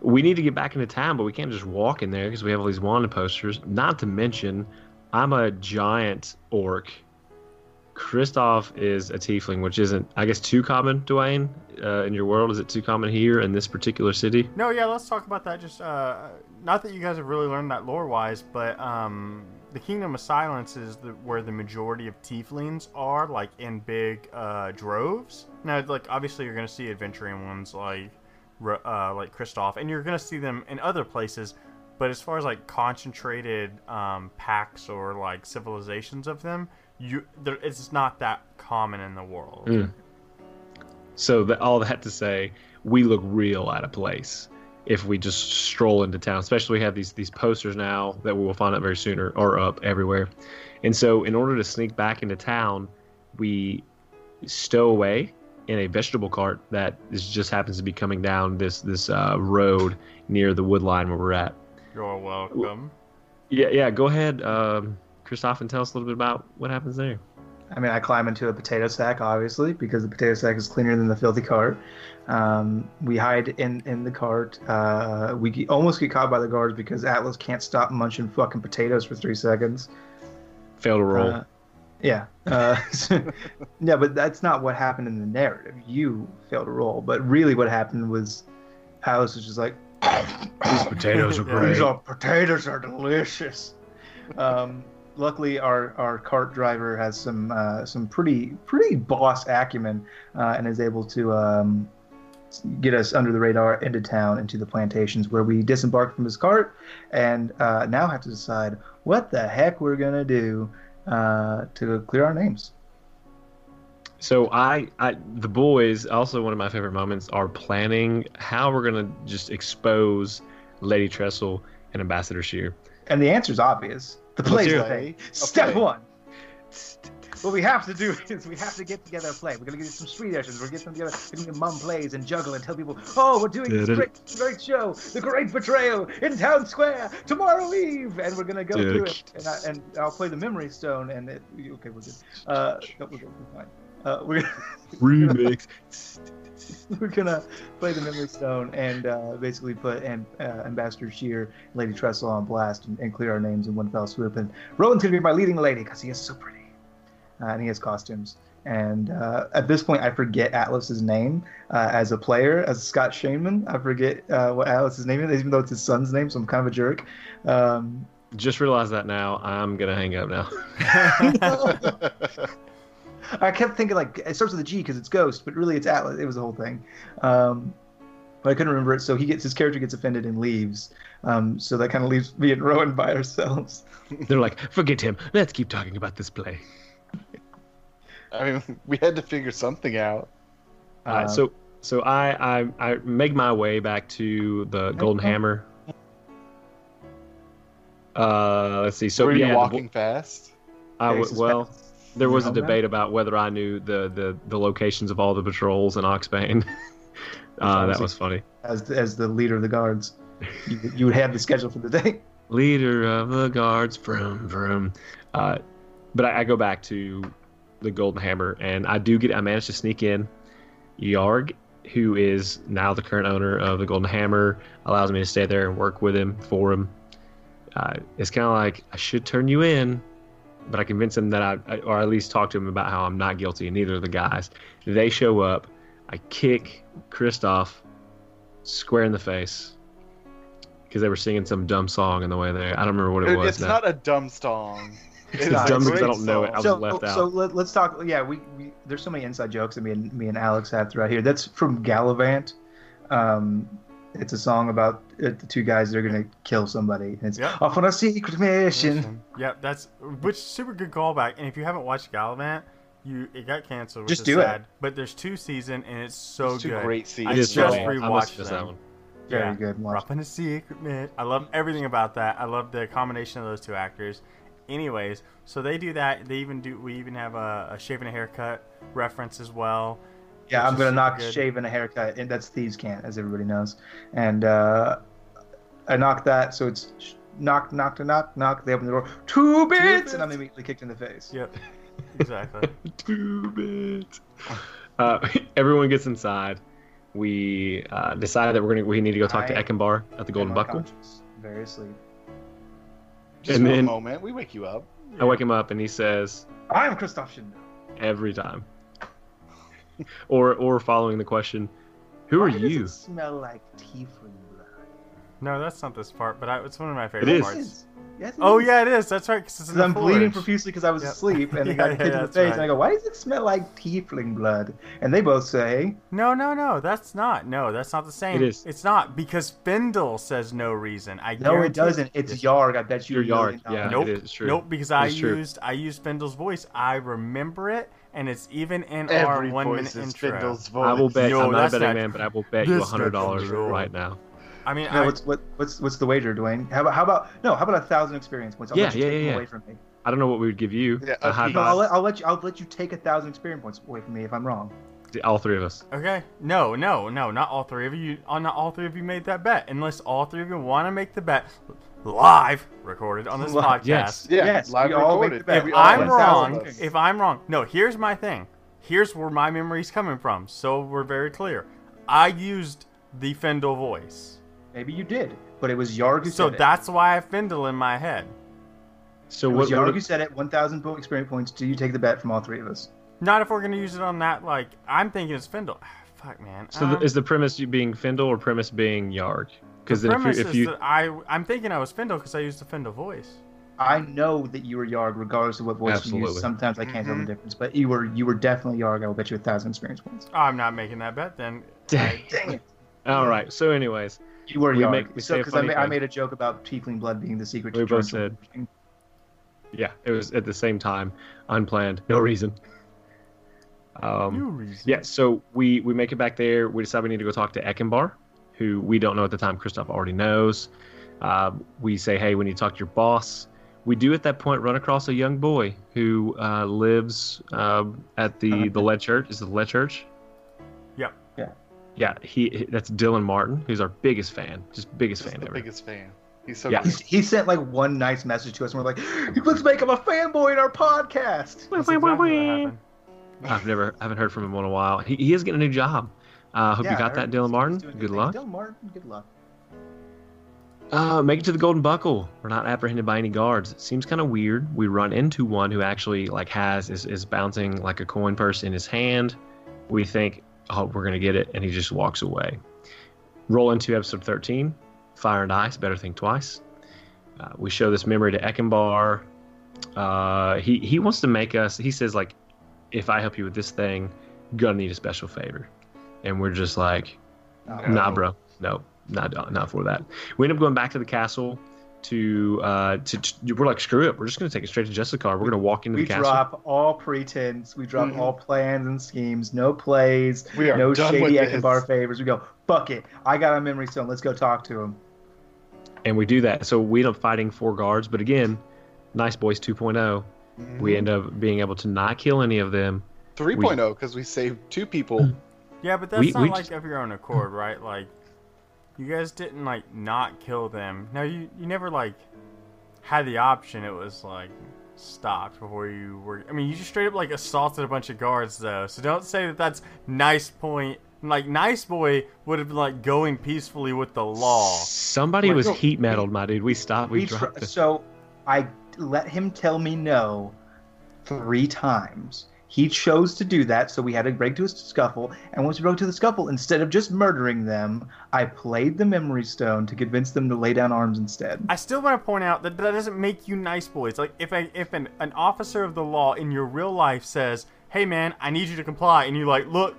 we need to get back into town, but we can't just walk in there because we have all these wanted posters. Not to mention, I'm a giant orc. Kristoff is a tiefling, which isn't, I guess, too common, Dwayne, uh, in your world. Is it too common here in this particular city? No, yeah, let's talk about that. Just uh, not that you guys have really learned that lore wise, but um, the Kingdom of Silence is the, where the majority of Tieflings are, like in big uh, droves. Now, like obviously, you're gonna see adventuring ones like uh, like Kristoff, and you're gonna see them in other places. But as far as like concentrated um, packs or like civilizations of them, you there, it's not that common in the world. Mm. So that, all that to say, we look real out of place if we just stroll into town. Especially we have these these posters now that we will find out very soon are, are up everywhere. And so in order to sneak back into town, we stow away in a vegetable cart that is, just happens to be coming down this this uh, road near the wood line where we're at. You're welcome. Yeah, yeah. Go ahead, um, Christoph, and tell us a little bit about what happens there. I mean, I climb into a potato sack, obviously, because the potato sack is cleaner than the filthy cart. Um, we hide in, in the cart. Uh, we get- almost get caught by the guards because Atlas can't stop munching fucking potatoes for three seconds. Fail to roll. Uh, yeah. Uh, *laughs* yeah, but that's not what happened in the narrative. You failed to roll. But really, what happened was Atlas was just like, These potatoes are *laughs* great. These are, potatoes are delicious. Um, luckily, our, our cart driver has some uh, some pretty pretty boss acumen uh, and is able to um, get us under the radar into town into the plantations where we disembark from his cart and uh, now have to decide what the heck we're gonna do uh, to clear our names. So I, I, the boys, also one of my favorite moments, are planning how we're gonna just expose Lady Trestle and Ambassador Shear. And the answer's obvious. The play's the Okay. thing. Step Okay. one. What we have to do *laughs* is we have to get together a play. We're gonna get some street actors. We're gonna get them together. We're gonna mum plays and juggle and tell people, oh, we're doing this great, great show, the Great Betrayal in Town Square tomorrow eve, and we're gonna go through it. And, I, and I'll play the Memory Stone, and it, okay, we're good. Uh, no, we're good. We're fine. Uh, we're *laughs* Remix. *laughs* we're gonna play the Memory Stone and uh, basically put Am- uh, Ambassador Shear, Lady Trestle on blast and, and clear our names in one fell swoop. And Rowan's gonna be my leading lady because he is so pretty, uh, and he has costumes. And uh, at this point, I forget Atlas's name uh, as a player, as Scott Shaneman. I forget uh, what Atlas's name is, even though it's his son's name, so I'm kind of a jerk. Um, Just realize that now. I'm gonna hang up now. *laughs* *laughs* I kept thinking like it starts with a G because it's Ghost, but really it's Atlas. It was the whole thing. Um, but I couldn't remember it. So he gets his character gets offended and leaves. Um, so that kind of leaves me and Rowan by ourselves. *laughs* They're like, forget him. Let's keep talking about this play. I mean, we had to figure something out. All right, Um, so so I, I I make my way back to the Golden Hammer. Uh, let's see. So Were yeah, you the- walking fast? I w- Faces well, fast. There was a You know that? debate about whether I knew the, the, the locations of all the patrols in Oxbane. *laughs* uh, that was funny. as as the leader of the guards, you, you would have the schedule for the day. *laughs* Leader of the guards, vroom vroom. Uh, but I, I go back to the Golden Hammer, and I do get. I managed to sneak in. Yarg, who is now the current owner of the Golden Hammer, allows me to stay there and work with him for him. Uh, it's kind of like I should turn you in, but I convince him that I, I, or at least talk to him about how I'm not guilty, and neither of the guys. They show up. I kick Kristoff square in the face because they were singing some dumb song on the way there. I don't remember what it Dude, was. it's now. not a dumb song. *laughs* It's It's a dumb because I don't know it. I was song. left out. So let, us talk. Yeah, we, we there's so many inside jokes that me and me and Alex have throughout here. That's from Galavant. Um, it's a song about uh, the two guys that are gonna kill somebody. It's Yep. off on a secret mission. Yep, that's which super good callback. And if you haven't watched Galavant, you it got canceled. Which Just is do it. But there's two season and it's so It's two good. great I seasons. It is just funny. I must rewatched miss them. that one. Very Yeah. good. Watch. Rough in a secret, man. I love everything about that. I love the combination of those two actors. Anyways, so they do that. They even do. We even have a, a shaving a haircut reference as well. Yeah, I'm gonna super knock good. shave and a haircut, and that's thieves can't, as everybody knows. And uh, I knock that, so it's sh- knock, knock to knock, knock. They open the door, two bits, and I'm immediately kicked in the face. Yep. Exactly. *laughs* Two bits. Uh, *laughs* everyone gets inside. We uh, decide that we're gonna we need to go talk to I Ekenbar at the Golden I'm Buckle. unconscious, very asleep. Just And for then- a moment, we wake you up. I wake him up and he says I am Christoph Schindler. every time, *laughs* or or following the question, "Who are Why does you?" it smell like tiefling blood? No, that's not this part, but I, it's one of my favorite is. parts. Yes, it Oh is. yeah, it is. That's right. 'cause Because I'm bleeding profusely because I was Yep. asleep, and *laughs* Yeah, I got yeah, kicked in the face, right. and I go, "Why does it smell like tiefling blood?" And they both say, No, no, no. That's not. No, that's not the same. It is. It's not because Findle says no reason. I "No, it doesn't. It's Yes. Yarg. I bet you." Your a yard, yeah. Nope. it is true. Nope, because I true. used I used Findle's voice. I remember it, and it's even in Every our one minute is intro. Findle's voice. I will bet. Yo, I'm not a betting not- man, but I will bet you hundred dollars right now. I mean, No, I, what's what, what's what's the wager, Dwayne? How about how about no? How about a thousand experience points? I'll Yeah, let you yeah, take yeah, yeah. away from me. I don't know what we would give you. Yeah, a high okay. No, I'll let, I'll let you I'll let you take a thousand experience points away from me if I'm wrong. All three of us. okay. No, no, no, not all three of you. uh, Not all three of you made that bet, unless all three of you want to make the bet live, recorded on this Live, podcast. yes. Yeah, Yes, live we all make recorded. the bet. If We all all I'm went went wrong, thousand of us. if I'm wrong, no. Here's my thing. Here's where my memory's coming from. So we're very clear. I used the Findle voice, Maybe you did, but it was Yarg who so said it. that's why I have Findle in my head. So It what? was Yarg what who said it. One thousand experience points. Do you take the bet from all three of us? Not if we're gonna use it on that. Like I'm thinking it's Findle. Fuck, man. so Um, the, is the premise being Findle or premise being Yarg? Because the then if premise you, if is you that I I'm thinking I was Findle because I used the Findle voice. I know that you were Yarg, regardless of what voice you Absolutely. used. Sometimes I can't tell the Mhm. difference, but you were you were definitely Yarg. I will bet you a thousand experience points. Oh, I'm not making that bet then. *laughs* Dang. Dang it! All right. So, anyways, You were We Yarg. make- we so because I, funny ma- I made a joke about tiefling blood being the secret We to both torrential said- flooding. yeah, it was at the same time, unplanned, no reason. Um, New reason. Yeah, so we we make it back there. We decide we need to go talk to Eckenbar, who we don't know at the time. Christoph already knows. Uh, we say, hey, we need to talk to your boss. We do at that point run across a young boy who uh, lives um, at the the lead church. Is it the lead church? Yep. Yeah. Yeah, he that's Dylan Martin, who's our biggest fan, just biggest Just fan the ever. biggest fan. He's so Yeah. good. He, he sent like one nice message to us, and we're like, "Let's make him a fanboy in our podcast." That's exactly what happened. I've never I haven't heard from him in a while. He, he is getting a new job. Uh, hope Yeah, you got that, Dylan Martin. doing Good luck. Dylan Martin, good luck. Uh, make it to the Golden Buckle. We're not apprehended by any guards. It seems kind of weird. We run into one who actually like has is, is bouncing like a coin purse in his hand. We think, oh, we're gonna get it, and he just walks away. Roll into episode 13, Fire and Ice. Better think twice. Uh, we show this memory to Eckenbar. Uh, he he wants to make us. He says like, if I help you with this thing, gonna need a special favor, and we're just like, Oh, Nah, bro. No, not not for that. We end up going back to the castle to uh to, to- we're like screw it. We're just gonna take it straight to Jessica. We're gonna walk into We the castle. We drop all pretense. We drop Mhm. all plans and schemes. No plays. We are no shady with this. Ekenbar favors. We go, fuck it. I got a memory stone. Let's go talk to him. and we do that. So we end up fighting four guards, but again, Nice Boys 2.0. Mhm. We end up being able to not kill any of them. 3.0 because we saved two people. *clears throat* Yeah, but that's We- not we like just- of your own accord, right? Like, you guys didn't like not kill them. No, you you never like had the option. It was like stopped before you were. I mean, you just straight up like assaulted a bunch of guards though. So don't say that that's nice point. Like nice boy would have been like going peacefully with the law. Somebody Like, was no, heat metaled, my dude. We stopped. We We dropped. it. so I let him tell me no three times. He chose to do that, so we had to break to a scuffle. And once we broke to the scuffle, instead of just murdering them, I played the memory stone to convince them to lay down arms instead. I still want to point out that that doesn't make you nice boys. Like if a, if an, an officer of the law in your real life says, "Hey man, I need you to comply," and you're like, "Look,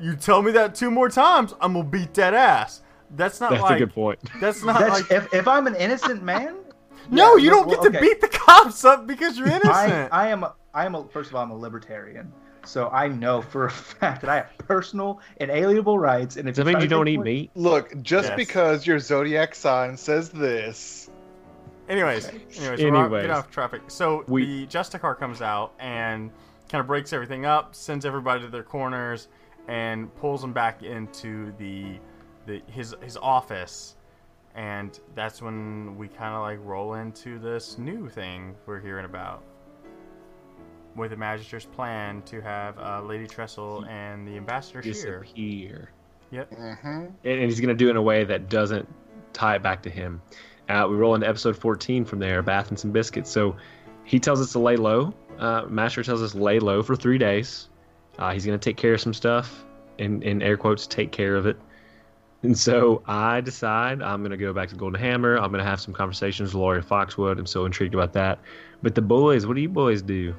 you tell me that two more times, I'm gonna beat that ass." That's not That's like a good point. *laughs* that's not That's like if, if I'm an innocent man. no, yeah, you don't well, get to okay. beat the cops up because you're innocent. I am I am a first of all I'm a libertarian, so I know for a *laughs* fact that I have personal inalienable rights. And if Does that mean you don't take eat away- meat? Look, just Yes. because your zodiac sign says this, Anyways, anyways, we're off, get off traffic. So We- the Justicar comes out and kind of breaks everything up, sends everybody to their corners, and pulls them back into the, the his his office, and that's when we kind of like roll into this new thing we're hearing about. With the Magister's plan to have uh, Lady Trestle and the Ambassador here. Disappear. Yep. Mm-hmm. and, and he's going to do it in a way that doesn't tie it back to him. Uh, we roll into episode 14 from there, Bath and some biscuits. So he tells us to lay low. Uh, Master tells us lay low for three days. Uh, he's going to take care of some stuff, in, in air quotes, take care of it. And so I decide I'm going to go back to Golden Hammer. I'm going to have some conversations with Laurie Foxwood. I'm so intrigued about that. But the boys, what do you boys do?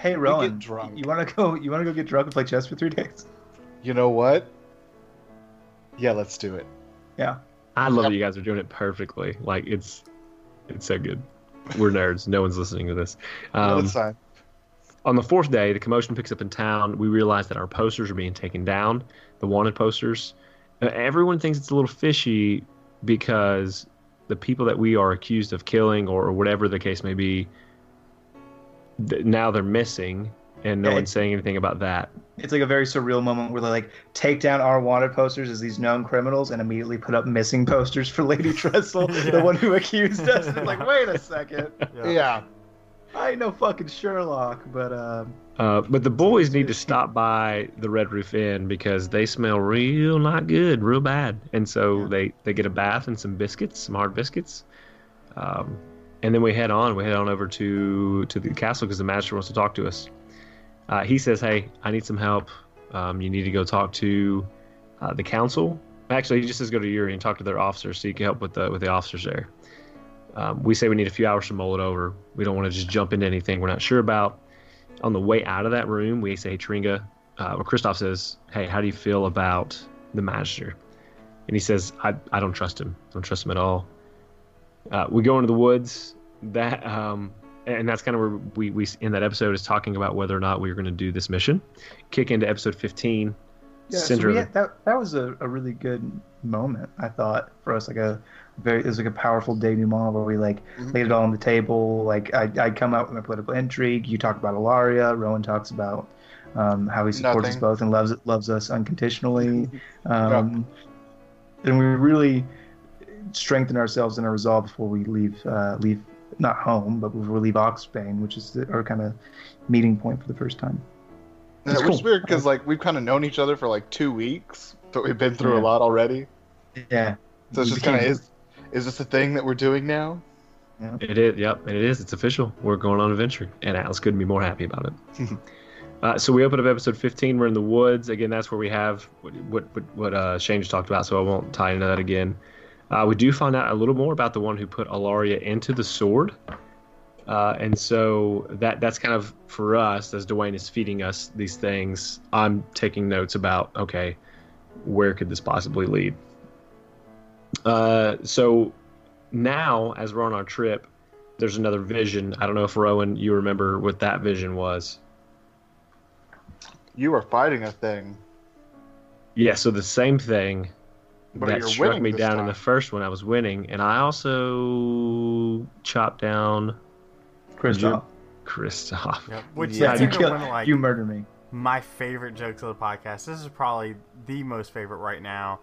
Hey, Rowan, drunk. you want to go? You want to go get drunk and play chess for three days? You know what? Yeah, let's do it. Yeah. I love Yep. that you guys are doing it perfectly. Like it's, it's so good. We're nerds. No one's listening to this. Um, that's fine. on the fourth day, the commotion picks up in town. We realize that our posters are being taken down, the wanted posters. Uh, everyone thinks it's a little fishy because the people that we are accused of killing, or, or whatever the case may be, th- now they're missing, and no Yeah, one's saying anything about that. It's like a very surreal moment where they like take down our wanted posters as these known criminals and immediately put up missing posters for Lady Trestle, Yeah. *laughs* the one who accused us. It's like, wait a second, Yeah. I ain't no fucking Sherlock, but um, Uh, but the boys need to stop by the Red Roof Inn because they smell real not good, real bad. And so Yeah. they, they get a bath and some biscuits, some hard biscuits. Um, and then we head on. We head on over to to the castle because the master wants to talk to us. Uh, he says, "Hey, I need some help. Um, you need to go talk to uh, the council. Actually, he just says go to Yuri and talk to their officers so you can help with the with the officers there. Um, we say we need a few hours to mull it over. We don't want to just jump into anything we're not sure about. On the way out of that room, we say, Tringa, uh, or Kristoff says, Hey, how do you feel about the Magister? And he says, I, I don't trust him. I don't trust him at all. Uh, we go into the woods. That um, and that's kind of where we, we in that episode is talking about whether or not we are going to do this mission. Kick into episode 15. yeah, so center we of had, that that was a, a really good moment, I thought, for us. Like a very, it was like a powerful denouement where we like Mhm. laid it all on the table. Like I I come out with my political intrigue. You talk about Alaria. Rowan talks about um, how he supports us both and loves loves us unconditionally. *laughs* Um, And we really strengthen ourselves in our resolve before we leave uh, leave not home, but before we leave Oxbane, which is the, our kind of meeting point for the first time. Yeah, That's which is weird because like we've kind of known each other for like two weeks, but we've been through Yeah. a lot already. Yeah. So it's just kind of is is this a thing that we're doing now? It is, yep, and it is. It's official. We're going on an adventure, and Atlas couldn't be more happy about it. *laughs* uh, so we open up episode 15. We're in the woods again. That's where we have what what what, what uh, Shane just talked about. So I won't tie into that again. Uh, we do find out a little more about the one who put Alaria into the sword, uh, and so that that's kind of for us as Dwayne is feeding us these things. I'm taking notes about okay, where could this possibly lead? Uh, so now as we're on our trip there's another vision i don't know if rowan you remember what that vision was You are fighting a thing. yeah so the same thing But that you're struck me this down in the first one i was winning and i also chopped down Kristoff. Kristoff. Yep. *laughs* Which Yeah, you, even kill, one like you murder me. my favorite jokes of the podcast. This is probably the most favorite right now.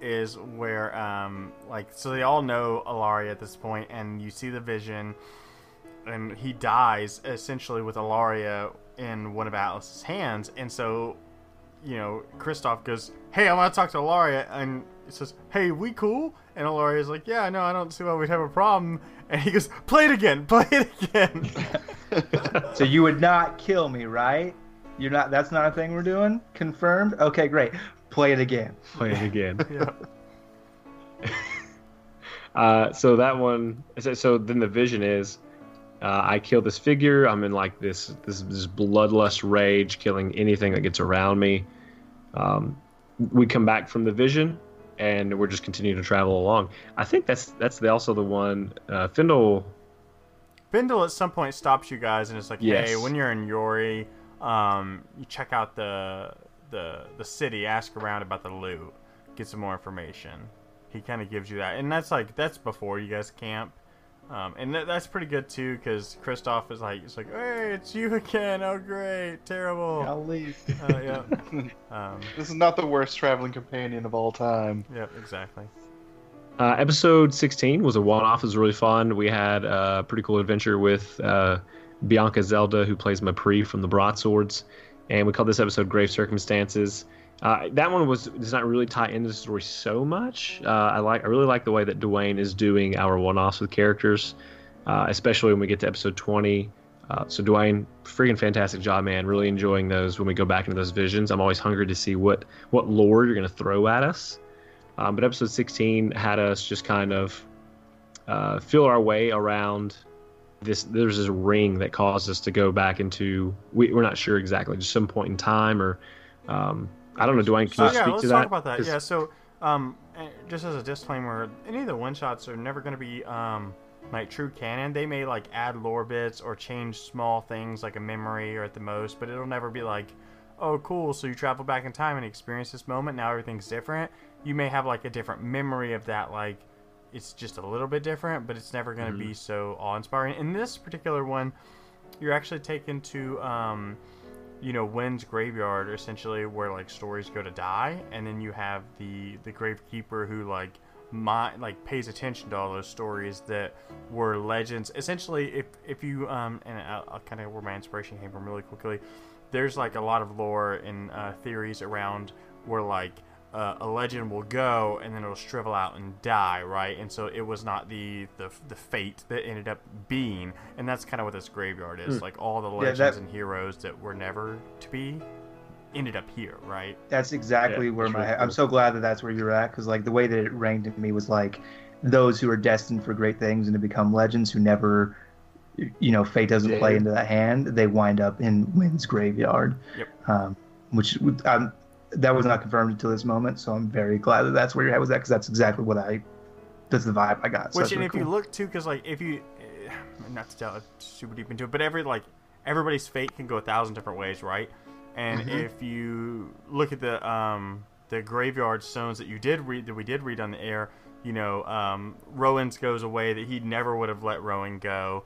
Is where um like so they all know Alaria at this point, and you see the vision, and he dies essentially with Alaria in one of Atlas's hands, and so you know Kristoff goes, "Hey, I want to talk to Alaria," and he says, "Hey, we cool?" And Alaria's like, "Yeah, no, I don't see why we'd have a problem." And he goes, "Play it again, *laughs* play it again." *laughs* So you would not kill me, right? You're not. That's not a thing we're doing. Confirmed. Okay, great. Play it again. Play it again. *laughs* yeah. Uh, so that one. So, so then the vision is, uh, I kill this figure. I'm in like this this this bloodlust rage, killing anything that gets around me. Um, we come back from the vision, and we're just continuing to travel along. I think that's that's the, also the one. Uh, Findle. Bindle at some point stops you guys and it's like, Yes. "Hey, when you're in Yuri, um, you check out the the the city, ask around about the Lute, get some more information." He kind of gives you that, and that's like that's before you guys camp. Um, and that, that's pretty good too, because Kristoff is like, it's like, hey, it's you again. Oh, great, terrible. I'll leave. Uh, yeah. *laughs* Um, This is not the worst traveling companion of all time. yep, exactly. Uh, episode 16 was a one-off. It was really fun. We had a pretty cool adventure with uh, Bianca Zelda, who plays Mapri from the Broadswords, and we called this episode "Grave Circumstances." Uh, that one was does not really tie into the story so much. Uh, I like I really like the way that Dwayne is doing our one-offs with characters, uh, especially when we get to episode 20. Uh, so Dwayne, freaking fantastic job, man. Really enjoying those when we go back into those visions. I'm always hungry to see what what lore you're to throw at us. Um, but episode 16 had us just kind of uh, feel our way around this. There's this ring that caused us to go back into. We, we're not sure exactly, just some point in time, or um, I don't know. Dwayne, can So you yeah, speak let's to talk that? about that. 'Cause- Yeah, so um, eh, just as a disclaimer, any of the one shots are never going to be um like true canon. They may like add lore bits or change small things like a memory or at the most, but it'll never be like, oh cool, so you travel back in time and experience this moment. Now everything's different. You may have like a different memory of that, like it's just a little bit different, but it's never going to be so awe-inspiring. In this particular one, you're actually taken to um you know Wynn's graveyard essentially where like stories go to die and then you have the the gravekeeper who like my like pays attention to all those stories that were legends. Essentially if if you um and I'll, I'll kind of where my inspiration came from really quickly there's like a lot of lore and uh, theories around where like uh, a legend will go and then it'll shrivel out and die, right? And so it was not the the, the fate that ended up being, and that's kind of what this graveyard is. Like all the Yeah, legends that- and heroes that were never to be ended up here, right? That's exactly Yeah, where my. really I'm so glad that that's where you're at because like the way that it rang to me was like those who are destined for great things and to become legends who never, you know, fate doesn't play into that hand. They wind up in Wynn's graveyard. Yep. Um, which would- um, that was not confirmed until this moment, so I'm very glad that that's where your head was at because that's exactly what I. That's the vibe I got. So Which and really if you look too, because like if you, eh, not to tell super deep into it, but every like everybody's fate can go a thousand different ways, right? And Mm-hmm. if you look at the um the graveyard stones that you did read that we did read on the air, you know, um, Rowan's goes away that he never would have let Rowan go,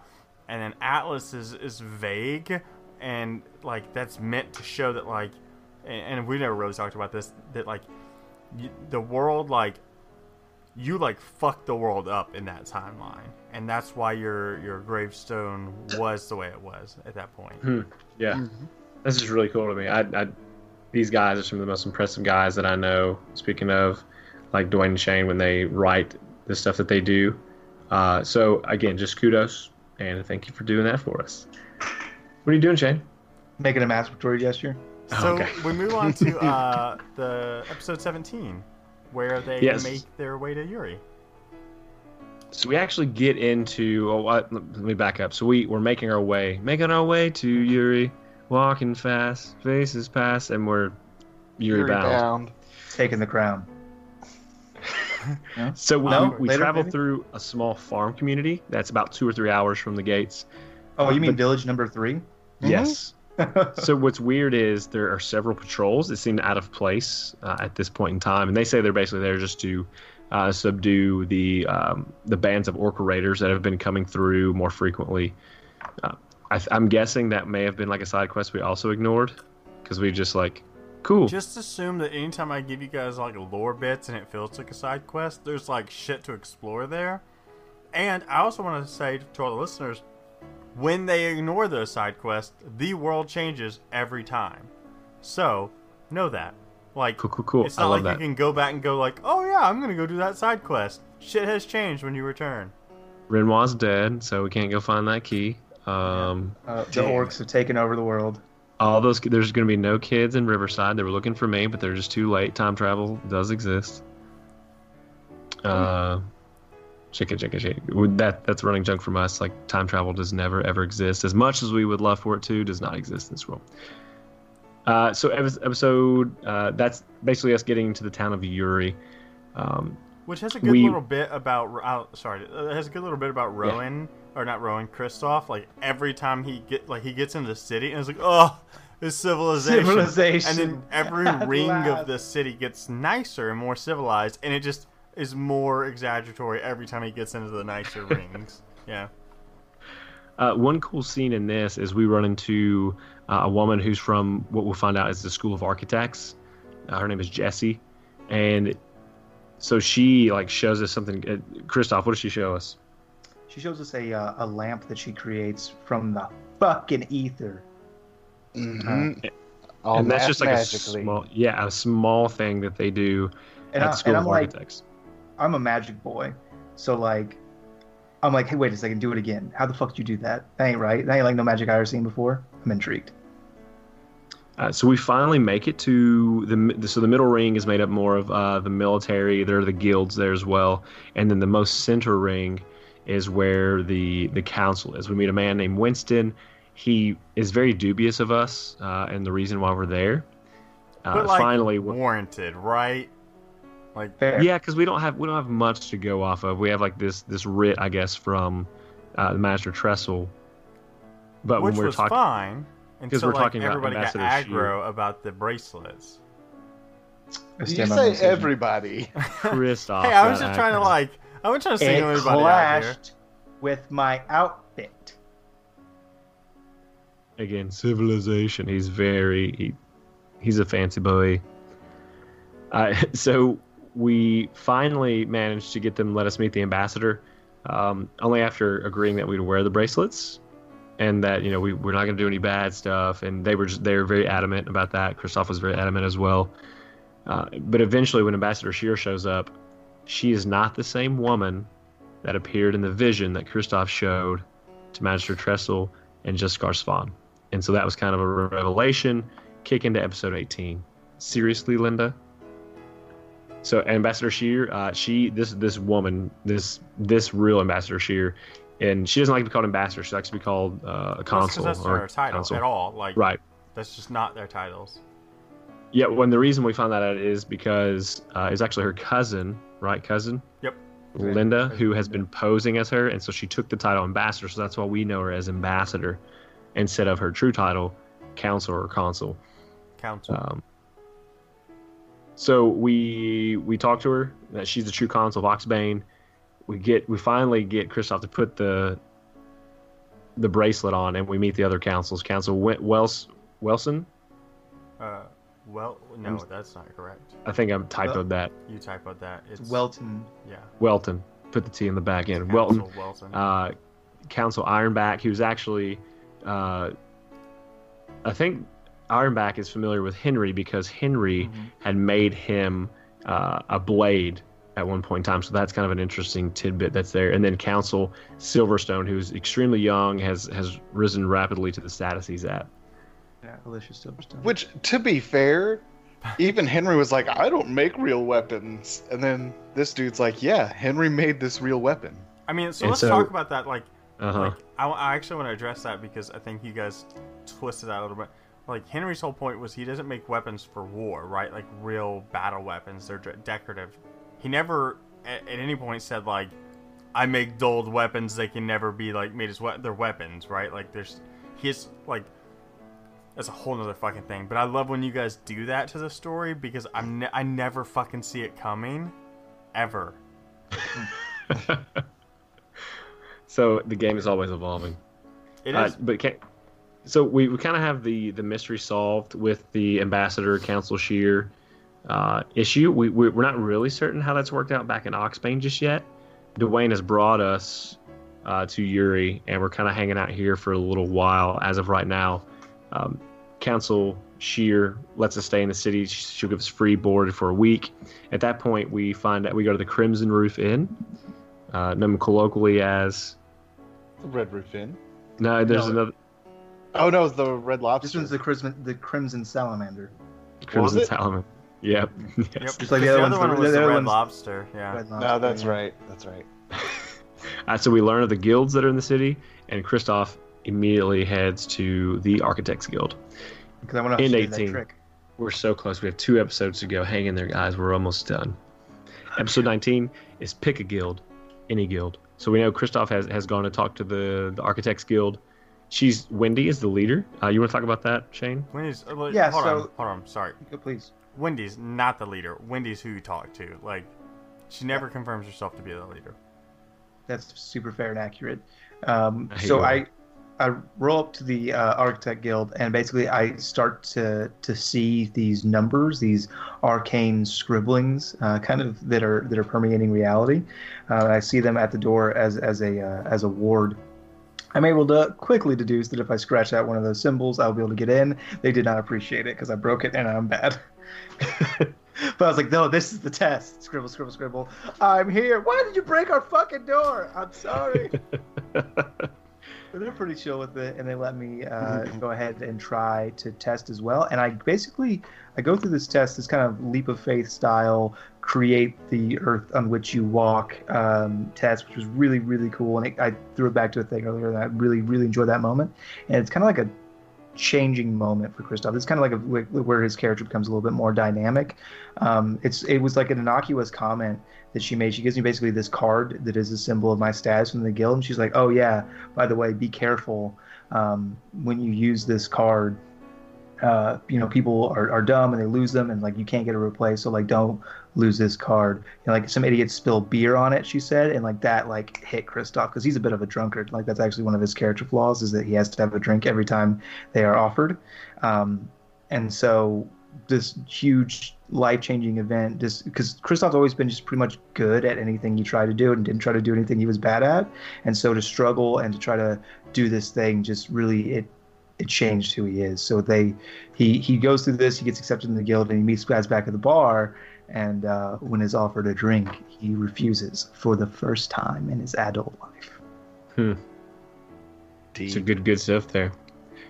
and then Atlas is is vague, and like that's meant to show that like, and, and we never really talked about this that like, y the world like you like fucked the world up in that timeline, and that's why your your gravestone was the way it was at that point. Hmm. Yeah, this is really cool to me. I, I, these guys are some of the most impressive guys that I know. Speaking of, like Dwayne and Shane, when they write the stuff that they do. Uh, so again, just kudos and thank you for doing that for us. What are you doing, Shane? making a masturbatory gesture. So Okay. we move on to *laughs* uh, the episode seventeen, where they Yes. make their way to Yuri. So we actually get into. Oh, what, let me back up. So we we're making our way, making our way to Yuri, walking fast, faces past, and we're Yuri, Yuri bound. bound. Taking the crown. *laughs* So we, No? we Later, travel maybe? through a small farm community that's about two or three hours from the gates. Oh, you mean village number three? Yes. *laughs* so what's weird is there are several patrols that seem out of place uh, at this point in time, and they say they're basically there just to uh, subdue the um, the bands of orca raiders that have been coming through more frequently. Uh, I, I'm guessing that may have been like a side quest we also ignored because we just like cool. Just assume that anytime I give you guys like lore bits and it feels like a side quest, there's like shit to explore there. And I also want to say to all the listeners, when they ignore those side quests, the world changes every time. So know that. Like, Cool, cool, cool. it's I not love like that. you can go back and go like, oh yeah, I'm gonna go do that side quest. Shit has changed when you return. Renoir's dead, so we can't go find that key. Um, Uh, the Damn. orcs have taken over the world. all those there's going to be no kids in Riverside. They were looking for me, but they're just too late. Time travel does exist. Uh, chicka chicka. Would That that's running junk from us. Like time travel does never ever exist. As much as we would love for it to, does not exist in this world. Uh, so episode uh, that's basically us getting to the town of Yuri. Um, Which has a good We- little bit about. Uh, sorry, it has a good little bit about Rowan or not Rowan, Kristoff. Like every time he get like he gets into the city and it's like, oh, this civilization. Civilization. And then every *laughs* ring of the city gets nicer and more civilized, and it just is more exaggeratory every time he gets into the nicer rings. *laughs* Yeah. Uh, one cool scene in this is we run into uh, a woman who's from what we'll find out is the School of Architects. Uh, her name is Jessie, and so she like shows us something. Uh, Christoph, what does she show us? She shows us a uh, a lamp that she creates from the fucking ether. Mm-hmm. All and that's just like a small, yeah, a small thing that they do And, at I, the School of I'm like, Architects. I'm a magic boy, so like, I'm like, hey, wait a second, do it again. How the fuck did you do that? That ain't right. That ain't like no magic I ever seen before. I'm intrigued. Uh, so we finally make it to the mi- so the middle ring is made up more of uh, the military. There are the guilds there as well, and then the most center ring is where the the council is. We meet a man named Winston. He is very dubious of us uh, and the reason why we're there. Uh, But like finally, warranted, right? Like Fair. yeah, because we don't have we don't have much to go off of. We have like this this writ, I guess, from uh, the Master Trestle. But which when we're was talking, fine until we're like, talking about everybody got Ambassador Shear. aggro about the bracelets. I You stand by say everybody. *laughs* Christoph. hey, I was got just trying to like I wasn't trying to single It anybody out here. clashed with my outfit. again civilization he's very he, he's a fancy boy uh, *laughs* so we finally managed to get them let us meet the ambassador um, only after agreeing that we'd wear the bracelets and that you know we, we're not going to do any bad stuff and they were just they were very adamant about that christoph was very adamant as well uh, but eventually when ambassador shear shows up she is not the same woman that appeared in the vision that christoph showed to magister trestle and Jessica Svan. And so that was kind of a revelation. Kick into episode 18. Seriously, Linda? So Ambassador Shear, uh, she this this woman, this this real Ambassador Shear, and she doesn't like to be called ambassador. She likes to be called uh, a That's 'cause consul that's or their title consul. at all. Like Right. that's just not their titles. Yeah. When the reason we found that out is because uh, it's actually her cousin, right? Cousin. Yep. Linda, Right. who has been posing as her, and so she took the title ambassador. So that's why we know her as ambassador instead of her true title, council or consul. Council. Um, so we we talk to her that she's the true consul of Oxbane. We get we finally get Kristoff to put the the bracelet on, and we meet the other councils. Council Wen- Wels Welson. Uh, well, no, that's not correct. I think I'm typoed that. You typoed that. It's It's Welton. Yeah. Welton. Put the T in the back end. Welton. Council Welton. uh, Council Ironback, who's actually, uh, I think Ironback is familiar with Henry because Henry Mhm. had made him uh, a blade at one point in time. So that's kind of an interesting tidbit that's there. And then Council Silverstone, who's extremely young, has has risen rapidly to the status he's at. Yeah, Alicia Silverstone. Which, to be fair, even Henry was like, I don't make real weapons. And then this dude's like, Yeah, Henry made this real weapon. I mean, so and let's so- talk about that. Like, Uh huh. like I, I actually want to address that because I think you guys twisted that a little bit. Like Henry's whole point was he doesn't make weapons for war, right? Like real battle weapons. They're decorative. He never at, at any point said like, "I make dulled weapons. They can never be like made as we- they're weapons, right?" Like there's he's like. That's a whole nother fucking thing, but I love when you guys do that to the story because I'm ne- I never fucking see it coming, ever. *laughs* so the game is always evolving. It is, Uh, but can, so we, we kind of have the the mystery solved with the ambassador council shear uh, issue. We, we we're not really certain how that's worked out back in Oxbane just yet. Dwayne has brought us uh, to Yuri, and we're kind of hanging out here for a little while as of right now. Um, council shear lets us stay in the city. She'll give us free board for a week. At that point, we find out we go to the Crimson Roof Inn, uh, known colloquially as. The Red Roof Inn. No, there's No. another Oh, no, it's the Red Lobster. This one's the Crimson, the Crimson Salamander. Crimson it? Salmon. *laughs* Yep. yes. Yep. Just like Because the other other ones, one the- was the the other Red Lobster. Yeah. Red No, that's yeah. right. That's right. *laughs* Uh, so we learn of the guilds that are in the city, and Kristoff immediately heads to the Architects Guild. Because I want to In show you that trick. We're so close. We have two episodes to go. Hang in there, guys. We're almost done. Episode 19 is pick a guild, any guild. So we know Kristoff has, has gone to talk to the, the Architects Guild. She's Wendy is the leader. Uh, you want to talk about that, Shane? Wendy's. Uh, Yeah, hold so- on. Hold on. Sorry. Please. Wendy's not the leader. Wendy's who you talk to. Like, she never confirms herself to be the leader. That's super fair and accurate. Um, I so. I, I roll up to the uh, Architect Guild, and basically I start to to see these numbers, these arcane scribblings, uh, kind of that are that are permeating reality. Uh, I see them at the door as as a uh, as a ward. I'm able to quickly deduce that if I scratch out one of those symbols, I'll be able to get in. They did not appreciate it because I broke it and I'm bad. *laughs* but I was like, no, this is the test. Scribble, scribble, scribble. I'm here. Why did you break our fucking door? I'm sorry. *laughs* But they're pretty chill with it, and they let me uh, go ahead and try to test as well. And I basically I go through this test, this kind of leap of faith style, create the earth on which you walk um, test, which was really really cool. And it, I threw it back to a thing earlier, and I really really enjoyed that moment. And it's kind of like a changing moment for Kristoff. It's kind of like a, where his character becomes a little bit more dynamic. Um, it's it was like an innocuous comment that she made. She gives me basically this card that is a symbol of my status from the guild, and she's like, "Oh yeah, by the way, be careful um, when you use this card. Uh, you know, people are, are dumb and they lose them, and like you can't get a replaced. So like, don't lose this card. You know, like some idiot spilled beer on it, she said, and like that like hit Kristoff because he's a bit of a drunkard. Like that's actually one of his character flaws is that he has to have a drink every time they are offered. Um, and so this huge life-changing event just because Kristoff's always been just pretty much good at anything he tried to do and didn't try to do anything he was bad at and so to struggle and to try to do this thing just really it it changed who he is so they he he goes through this he gets accepted in the guild and he meets guys back at the bar and uh, when is offered a drink he refuses for the first time in his adult life It's a good, good stuff there.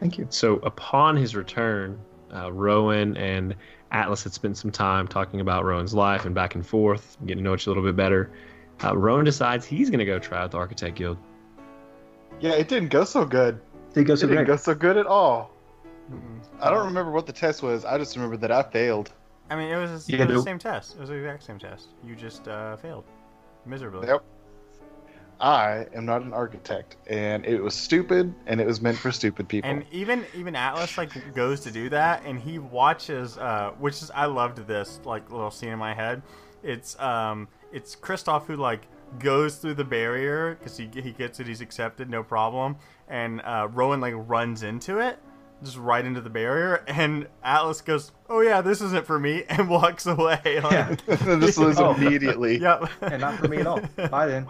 thank you So upon his return, uh, Rowan and Atlas had spent some time talking about Rowan's life and back and forth, getting to know each a little bit better. Uh, Rowan decides he's going to go try out the Architect Guild. Yeah, it didn't go so good. they go It didn't go so good at all. Mm-mm. I don't remember what the test was. I just remember that I failed. I mean, it was, it was the same test. It was the exact same test. You just uh, failed miserably. Yep. I am not an architect, and it was stupid, and it was meant for stupid people. And even even Atlas like goes to do that, and he watches, uh, which is I loved this like little scene in my head. It's um it's Kristoff who like goes through the barrier because he he gets it, he's accepted, no problem, and uh, Rowan like runs into it, just right into the barrier, and Atlas goes, "Oh yeah, this isn't for me," *laughs* and walks away. yeah *laughs* this was Oh. *laughs* immediately. yep. and not for me at all bye then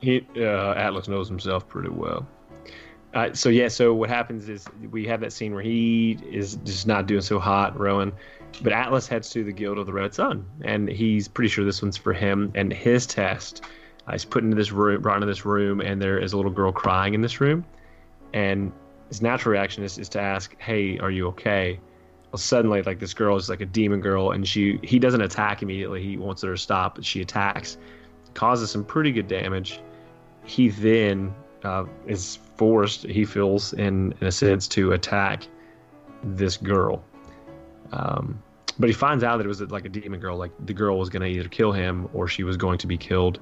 He uh, Atlas knows himself pretty well. Uh, so yeah, so what happens is we have that scene where he is just not doing so hot, Rowan, but Atlas heads to the Guild of the Red Sun, and he's pretty sure this one's for him. And his test, uh, he's put into this room, brought into this room, and there is a little girl crying in this room, and his natural reaction is, is to ask, "Hey, are you okay?" Well, suddenly, like this girl is like a demon girl, and she he doesn't attack immediately. He wants her to stop, but she attacks, causes some pretty good damage. He then uh, is forced, he feels, in, in a sense, to attack this girl. Um, but he finds out that it was like a demon girl. Like the girl was going to either kill him or she was going to be killed.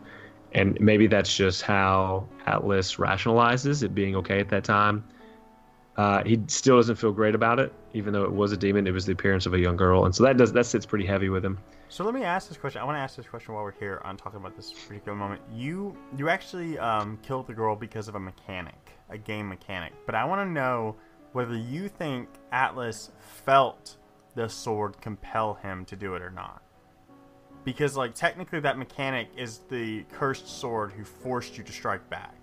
And maybe that's just how Atlas rationalizes it being okay at that time. Uh, he still doesn't feel great about it, even though it was a demon. It was the appearance of a young girl, and so that does that sits pretty heavy with him. So let me ask this question. I want to ask this question while we're here on talking about this particular moment. You you actually um, killed the girl because of a mechanic, a game mechanic. But I want to know whether you think Atlas felt the sword compel him to do it or not. Because like technically that mechanic is the cursed sword who forced you to strike back.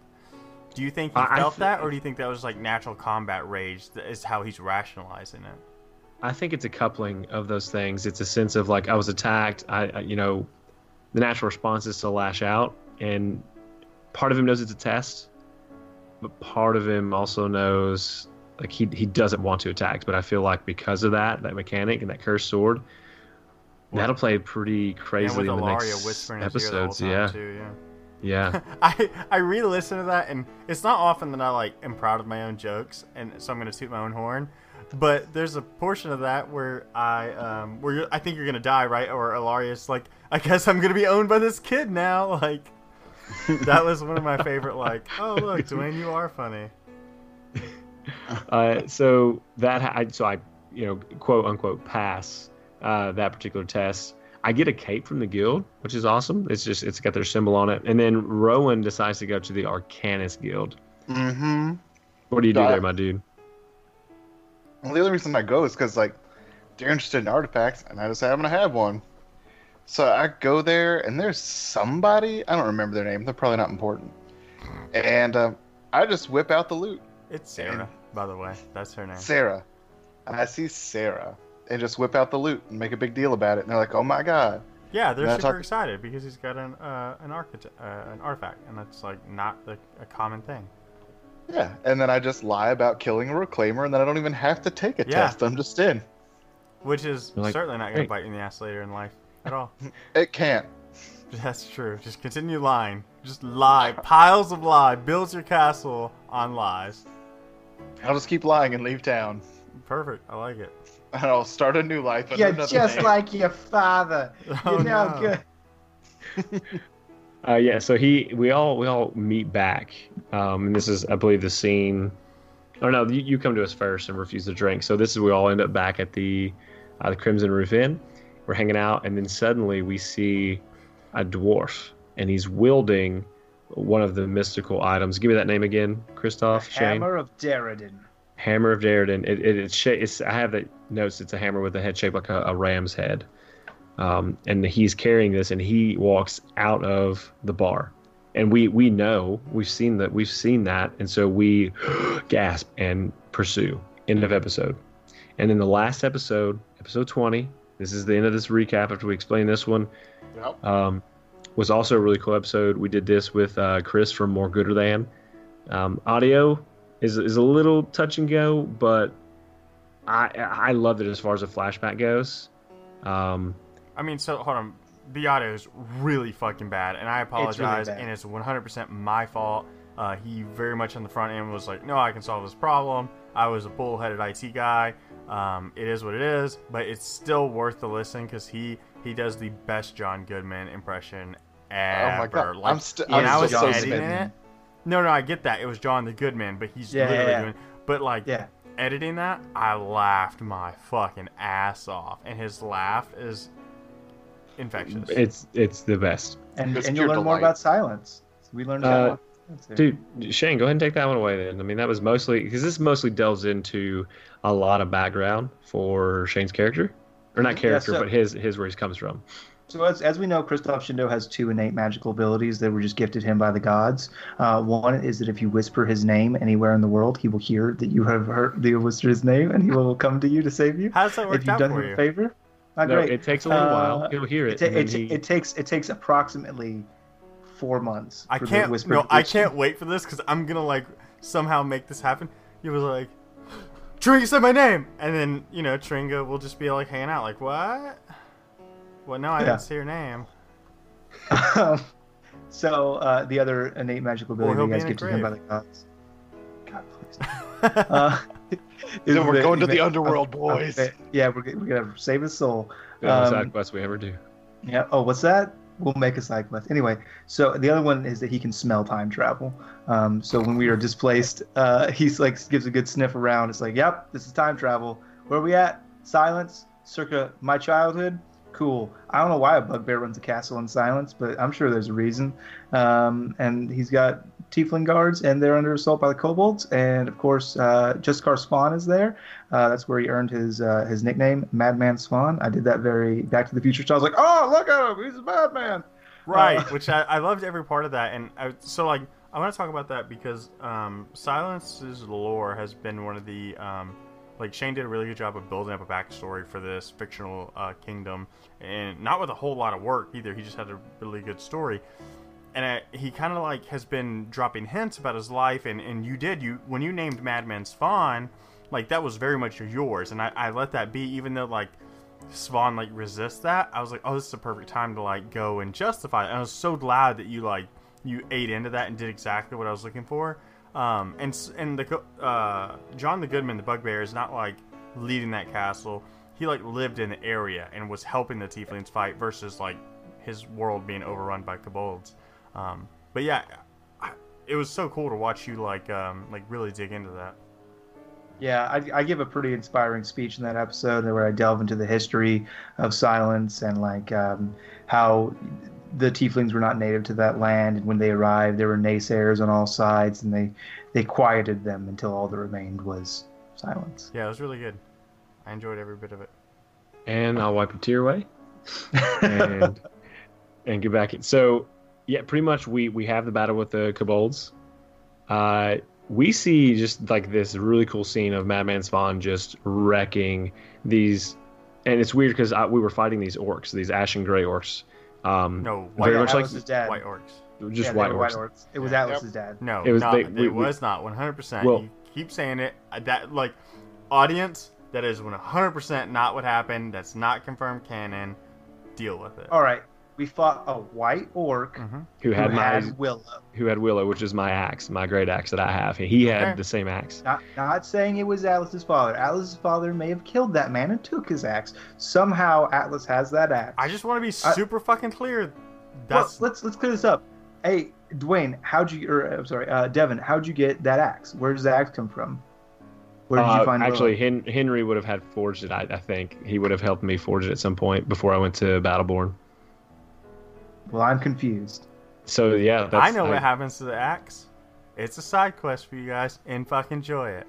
Do you think he felt th- that, or do you think that was like natural combat rage? That is how he's rationalizing it. I think it's a coupling of those things. It's a sense of like I was attacked. I, I you know, the natural response is to lash out, and part of him knows it's a test, but part of him also knows like he he doesn't want to attack. But I feel like because of that, that mechanic and that cursed sword, that'll play pretty crazily with in the Alaria next whispering in the episodes. Yeah, too, yeah. Yeah. *laughs* I I re-listen to that, and it's not often that I like am proud of my own jokes, and so I'm gonna toot my own horn. But there's a portion of that where I um where you're, I think you're gonna die, right? Or Alaria's like, I guess I'm gonna be owned by this kid now. *laughs* Like that was one of my favorite. Like, oh look, Dwayne, you are funny. *laughs* uh, so that I so I you know quote unquote pass uh, that particular test. I get a cape from the guild, which is awesome. It's just it's got their symbol on it. And then Rowan decides to go to the Arcanist Guild. Mm-hmm. What do you do Uh, there, my dude? Well, the only reason I go is because like they're interested in artifacts, and I just happen to have one. So I go there, and there's somebody I don't remember their name. They're probably not important. And uh, I just whip out the Lute, It's Sarah, by the way. That's her name. Sarah. I see Sarah, and just whip out the Lute and make a big deal about it. And they're like, "Oh my god!" Yeah, they're super our- excited because he's got an uh, an architect, uh, an artifact, and that's like not the, a common thing. Yeah. And then I just lie about killing a reclaimer, and then I don't even have to take a Yeah. test. I'm just in. Which is like, certainly not going to bite you in the ass later in life at all. *laughs* It can't. *laughs* That's true. Just continue lying. Just lie. Piles of lie. Builds your castle on lies. I'll just keep lying and leave town, Perfect. I like it. And I'll start a new life. under You're another just name. like your father. *laughs* Oh, You're no, no. good. Uh, yeah, so he we all we all meet back, um, and this is I believe the scene. Oh no, you, you come to us first and refuse to drink. So this is we all end up back at the uh, the Crimson Roof Inn. We're hanging out, and then suddenly we see a dwarf, and he's wielding one of the mystical items. Give me that name again, Christoph. Shane. Hammer of Derridin. Hammer of Darridon. It, it, it's, it's I have the notes. It's a hammer with a head shaped like a, a ram's head, um, and he's carrying this, and he walks out of the bar, and we we know we've seen that we've seen that, and so we *gasps* gasp and pursue. End of episode, and then the last episode, episode twenty. This is the end of this recap after we explain this one. Yep. Um, was also a really cool episode. We did this with uh, Chris from More Gooder Than. Um, audio is is a little touch and go, but I I loved it as far as a flashback goes. Um, I mean, so hold on. The audio is really fucking bad, and I apologize. it's bad. and it's 100% my fault. Uh, he very much on the front end was like, "No, I can solve this problem." I was a bullheaded IT guy. Um, it is what it is, but it's still worth the listen because he he does the best John Goodman impression ever. Oh my god! Like, I'm, st- when I'm I was still so editing smitten. it. No, no, I get that. It was John the Goodman, but he's Yeah, literally yeah, yeah. doing. But like Yeah. Editing that, I laughed my fucking ass off, and his laugh is infectious. it's it's the best, And, It's and you'll pure learn more about silence. We learned Uh, about silence dude. Shane, go ahead and take that one away. Then I mean that was mostly because this mostly delves into a lot of background for Shane's character, or not Yeah, character, so- but his his where he comes from. So as, as we know, Christoph Shindo has two innate magical abilities that were just gifted him by the gods. Uh, one is that if you whisper his name anywhere in the world, he will hear that you have heard that you whispered his name, and he will come to you to save you. How's that if worked you've out done for him you? a favor. Not no, great. it takes a little Uh, while. He'll hear It, it. ta- it, he- it takes it takes approximately four months. I for the can't. whispered No, I can't wait for this because I'm gonna like somehow make this happen. He was like, Tringa said my name, and then you know Tringa will just be like hanging out, like what? Well, no, I Yeah. didn't see your name. so uh, the other innate magical ability he'll you guys be to him by the gods. God, please. *laughs* Uh, *laughs* is So we're that going to the may- underworld, boys. okay, yeah, we're, we're gonna save his soul. the most um, side quest we ever do. Yeah. Oh, what's that? We'll make a side quest. Anyway, so the other one is that he can smell time travel. Um, so when we are displaced, uh, *laughs* he's like gives a good sniff around. It's like, yep, this is time travel. Where are we at? Silence, circa my childhood. Cool. I don't know why a bugbear runs a castle in silence, but I'm sure there's a reason. Um, and he's got tiefling guards, and they're under assault by the kobolds. And of course, uh, Justicar Swan is there. Uh, that's where he earned his uh, his nickname, Madman Swan. I did that very Back to the Future style. I was like, oh, look at him, he's a madman. Right, Uh, which I, I loved every part of that, and I, so like I want to talk about that because um, Silence's lore has been one of the um, like Shane did a really good job of building up a backstory for this fictional uh, kingdom, and not with a whole lot of work either. He just had a really good story, and I, he kind of like has been dropping hints about his life, and and you did you when you named Madman Swan, like that was very much yours, and I, I let that be, even though like Swan like resists that, I was like, oh, this is the perfect time to like go and justify it. And I was so glad that you like you ate into that and did exactly what I was looking for. Um, and and the uh, John the Goodman, the Bugbear, is not like leading that castle. He like lived in the area and was helping the Tieflings fight versus like his world being overrun by kobolds. Um, but yeah, I, it was so cool to watch you like um, like really dig into that. Yeah, I, I give a pretty inspiring speech in that episode where I delve into the history of silence and like um, how the tieflings were not native to that land, and when they arrived, there were naysayers on all sides, and they they quieted them until all that remained was silence. Yeah, it was really good. I enjoyed every bit of it. And I'll wipe a tear away. *laughs* and and get back in. So yeah, pretty much we we have the battle with the kobolds. Uh, we see just like this really cool scene of Madman Swan just wrecking these, and it's weird because we were fighting these orcs, these ashen gray orcs. Um, No, very white, much like Atlas's dad. white orcs. just Yeah, white orcs. white orcs. It was Yeah. Atlas's dad. No, It was- not, they- it we- we- was not 100%. Well- you keep saying it. uh, That like audience, that is 100% not what happened. That's not confirmed canon. Deal with it. All right, we fought a white orc hmm Who had who my had Willow. who had Willow, which is my axe, my great axe that I have. He had Okay. the same axe. Not, not saying it was Atlas's father. Atlas's father may have killed that man and took his axe. Somehow Atlas has that axe. I just want to be I- super fucking clear. Well, That's let's let's clear this up. Hey, Dwayne, how'd you? Or I'm sorry, uh, Devin, how'd you get that axe? Where does the axe come from? Where did Uh, you find Willow? actually, Hen- Henry would have had forged it. I, I think he would have helped me forge it at some point before I went to Battleborn. Well, I'm confused. So yeah, that's, I know what happens to the axe. It's a side quest for you guys, and fucking enjoy it.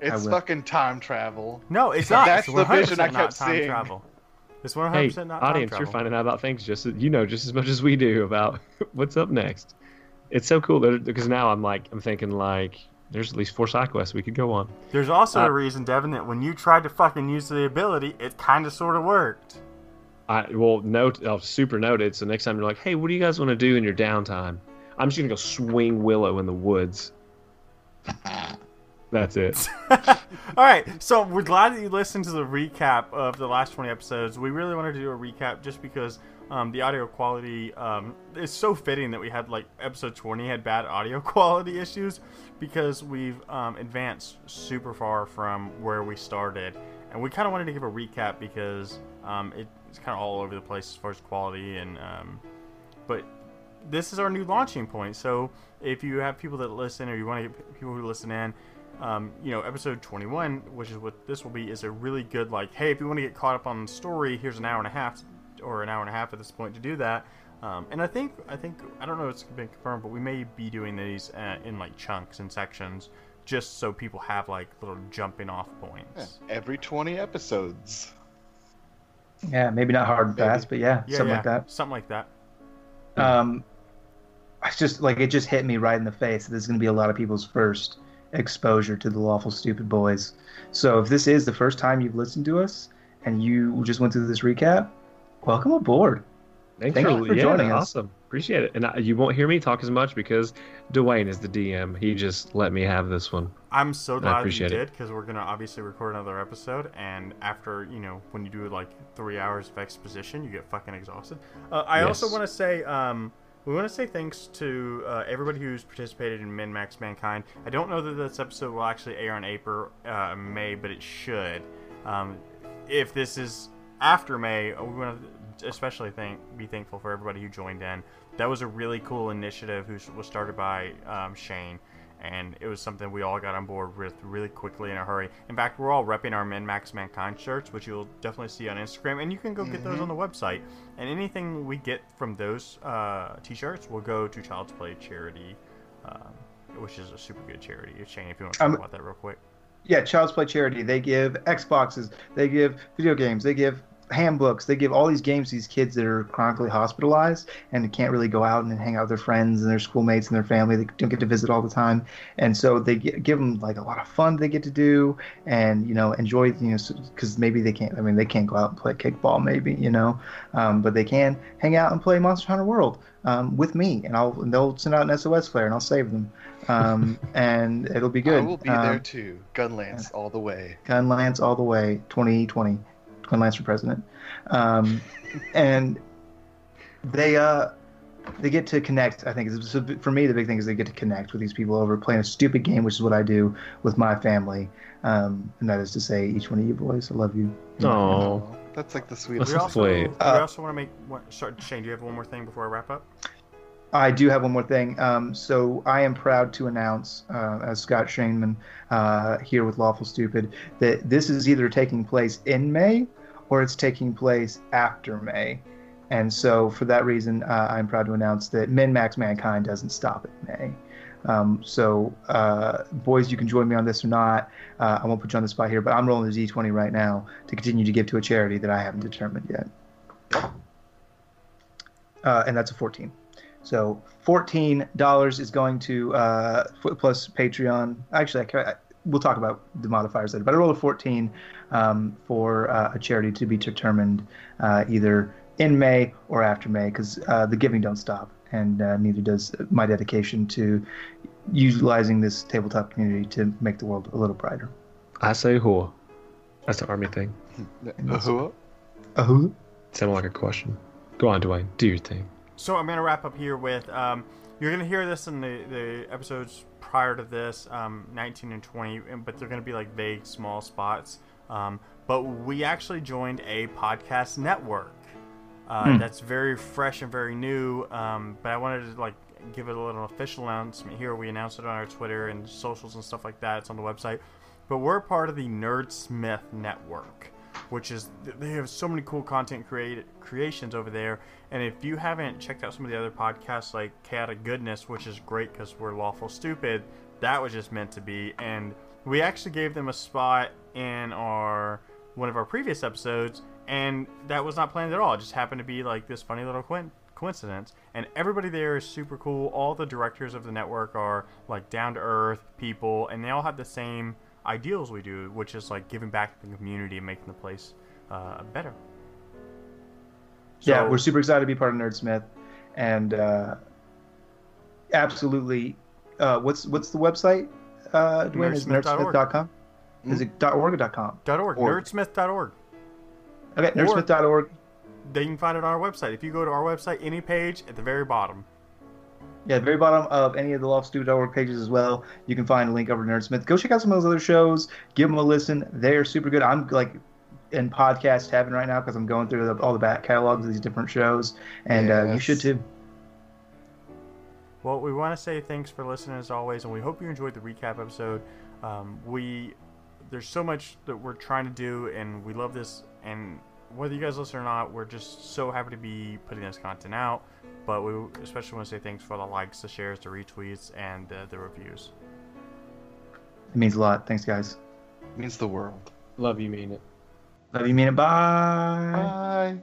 It's fucking time travel. No, it's *laughs* not. That's it's the 100% vision I not kept time seeing. travel. It's 100% Hey, not audience, time you're finding out about things just as, you know just as much as we do about *laughs* what's up next. It's so cool that- because now I'm like I'm thinking like there's at least four side quests we could go on. There's also Uh, a reason, Devin, that when you tried to fucking use the ability, it kind of sort of worked. I will note, I'll super note it. So next time you're like, hey, what do you guys want to do in your downtime? I'm just gonna go swing Willow in the woods. *laughs* That's it. *laughs* All right, so we're glad that you listened to the recap of the last 20 episodes. We really wanted to do a recap just because um, the audio quality um, is so fitting that we had like episode 20 had bad audio *laughs* quality issues because we've um, advanced super far from where we started, and we kind of wanted to give a recap because um, it's kind of all over the place as far as quality and um, but this is our new launching point. So if you have people that listen, or you want to get people who listen in, um, you know, episode 21, which is what this will be, is a really good like, hey, if you want to get caught up on the story, here's an hour and a half, or an hour and a half at this point to do that. Um, and I think, I think, I don't know if it's been confirmed, but we may be doing these uh, in like chunks and sections, just so people have like little jumping off Yeah, points. every 20 episodes. Yeah, maybe not hard and Maybe. fast, but yeah, Yeah, something yeah, like that. something like that. Um, I just like it just hit me right in the face. that This is going to be a lot of people's first exposure to the lawful stupid boys. So if this is the first time you've listened to us and you just went through this recap, welcome aboard. Thanks Thank for, you for yeah, joining us. Awesome, appreciate it. And I, you won't hear me talk as much because Dwayne is the DM. He just let me have this one. I'm so glad you did because we're gonna obviously record another episode, and after you know when you do like three hours of exposition, you get fucking exhausted. Uh, I also want to say um, we want to say thanks to uh, everybody who's participated in Min Max Mankind. I don't know that this episode will actually air on April, uh, May, but it should. Um, if this is after May, we want to especially thank be thankful for everybody who joined in. That was a really cool initiative who was started by um, Shane and it was something we all got on board with really quickly in a hurry. In fact, we're all repping our Min Max Mankind shirts, which you'll definitely see on Instagram, and you can go get those on the website. And anything we get from those uh, t-shirts will go to Child's Play charity, um, which is a super good charity. Shane, if you want to talk Um, about that real quick. Yeah, Child's Play Charity. They give Xboxes, they give video games, they give handbooks, they give all these games to these kids that are chronically hospitalized and can't really go out and hang out with their friends and their schoolmates and their family. They don't get to visit all the time, and so they gi- give them like a lot of fun they get to do and you know enjoy you know because maybe they can't. I mean, they can't go out and play kickball, maybe you know, um, but they can hang out and play Monster Hunter World um, with me, and I'll and they'll send out an SOS flare and I'll save them, um, *laughs* and it'll be good. I will be Um, there too. Gunlance all the way. Gun Lance all the way, 2020. Gun Lance for president. Um, and they uh, they get to connect. I think It's- for me the big thing is they get to connect with these people over playing a stupid game, which is what I do with my family. Um, and that is to say, each one of you boys, I love you. Oh, That's like the We sweetest. That's also, sweet. we Uh, also want to make. One, sorry, Shane, do you have one more thing before I wrap up? I do have one more thing. Um, so I am proud to announce, uh, as Scott Shaneman uh, here with Lawful Stupid, that this is either taking place in May or it's taking place after May. And so for that reason, uh, I'm proud to announce that Min Max Mankind doesn't stop at May. Um, so, uh, boys, you can join me on this or not. Uh, I won't put you on the spot here, but I'm rolling the D20 right now to continue to give to a charity that I haven't determined yet. Uh, and that's a 14. So $14 is going to, uh, plus Patreon. Actually, I, we'll talk about the modifiers later, but I rolled a 14 um, for uh, a charity to be determined uh, either in May or after May because uh, the giving don't stop, and uh, neither does my dedication to utilizing this tabletop community to make the world a little brighter. I say who. That's the army thing. A who? Sounded like a question. Go on, Dwayne. Do your thing. So I'm gonna wrap up here with um, you're gonna hear this in the, the episodes prior to this, um, 19 and 20, but they're gonna be like vague, small spots. Um, but we actually joined a podcast network uh, Hmm. that's very fresh and very new. Um, but I wanted to like give it a little official announcement here. We announced it on our Twitter and socials and stuff like that. It's on the website. But we're part of the Nerdsmith Network, which is they have so many cool content create, creations over there. And if you haven't checked out some of the other podcasts like Chaotic Goodness, which is great because we're lawful stupid, that was just meant to be. And we actually gave them a spot in our one of our previous episodes, and that was not planned at all. It just happened to be like this funny little coin- coincidence. And everybody there is super cool. All the directors of the network are like down to earth people, and they all have the same ideals we do, which is like giving back to the community and making the place uh, better. yeah, we're super excited to be part of Nerdsmith, and uh, absolutely. Uh, what's what's the website? Uh, Dwayne is nerdsmith.com. Is it .org or .com? .org, Org. nerdsmith.org. Okay, nerdsmith.org. Then you can find it on our website. If you go to our website, any page at the very bottom. Yeah, the very bottom of any of the lawfulstupid.org pages as well, you can find a link over to Nerdsmith. Go check out some of those other shows. Give them a listen. They're super good. I'm like in podcast heaven right now because I'm going through the, all the back catalogs of these different shows, and uh, you should too. Well, we want to say thanks for listening as always, and we hope you enjoyed the recap episode. Um, we there's so much that we're trying to do, and we love this. And whether you guys listen or not, we're just so happy to be putting this content out. But we especially want to say thanks for the likes, the shares, the retweets, and uh, the reviews. It means a lot. Thanks, guys. It means the world. Love you, mean it. Love you, mean it. Bye. Bye.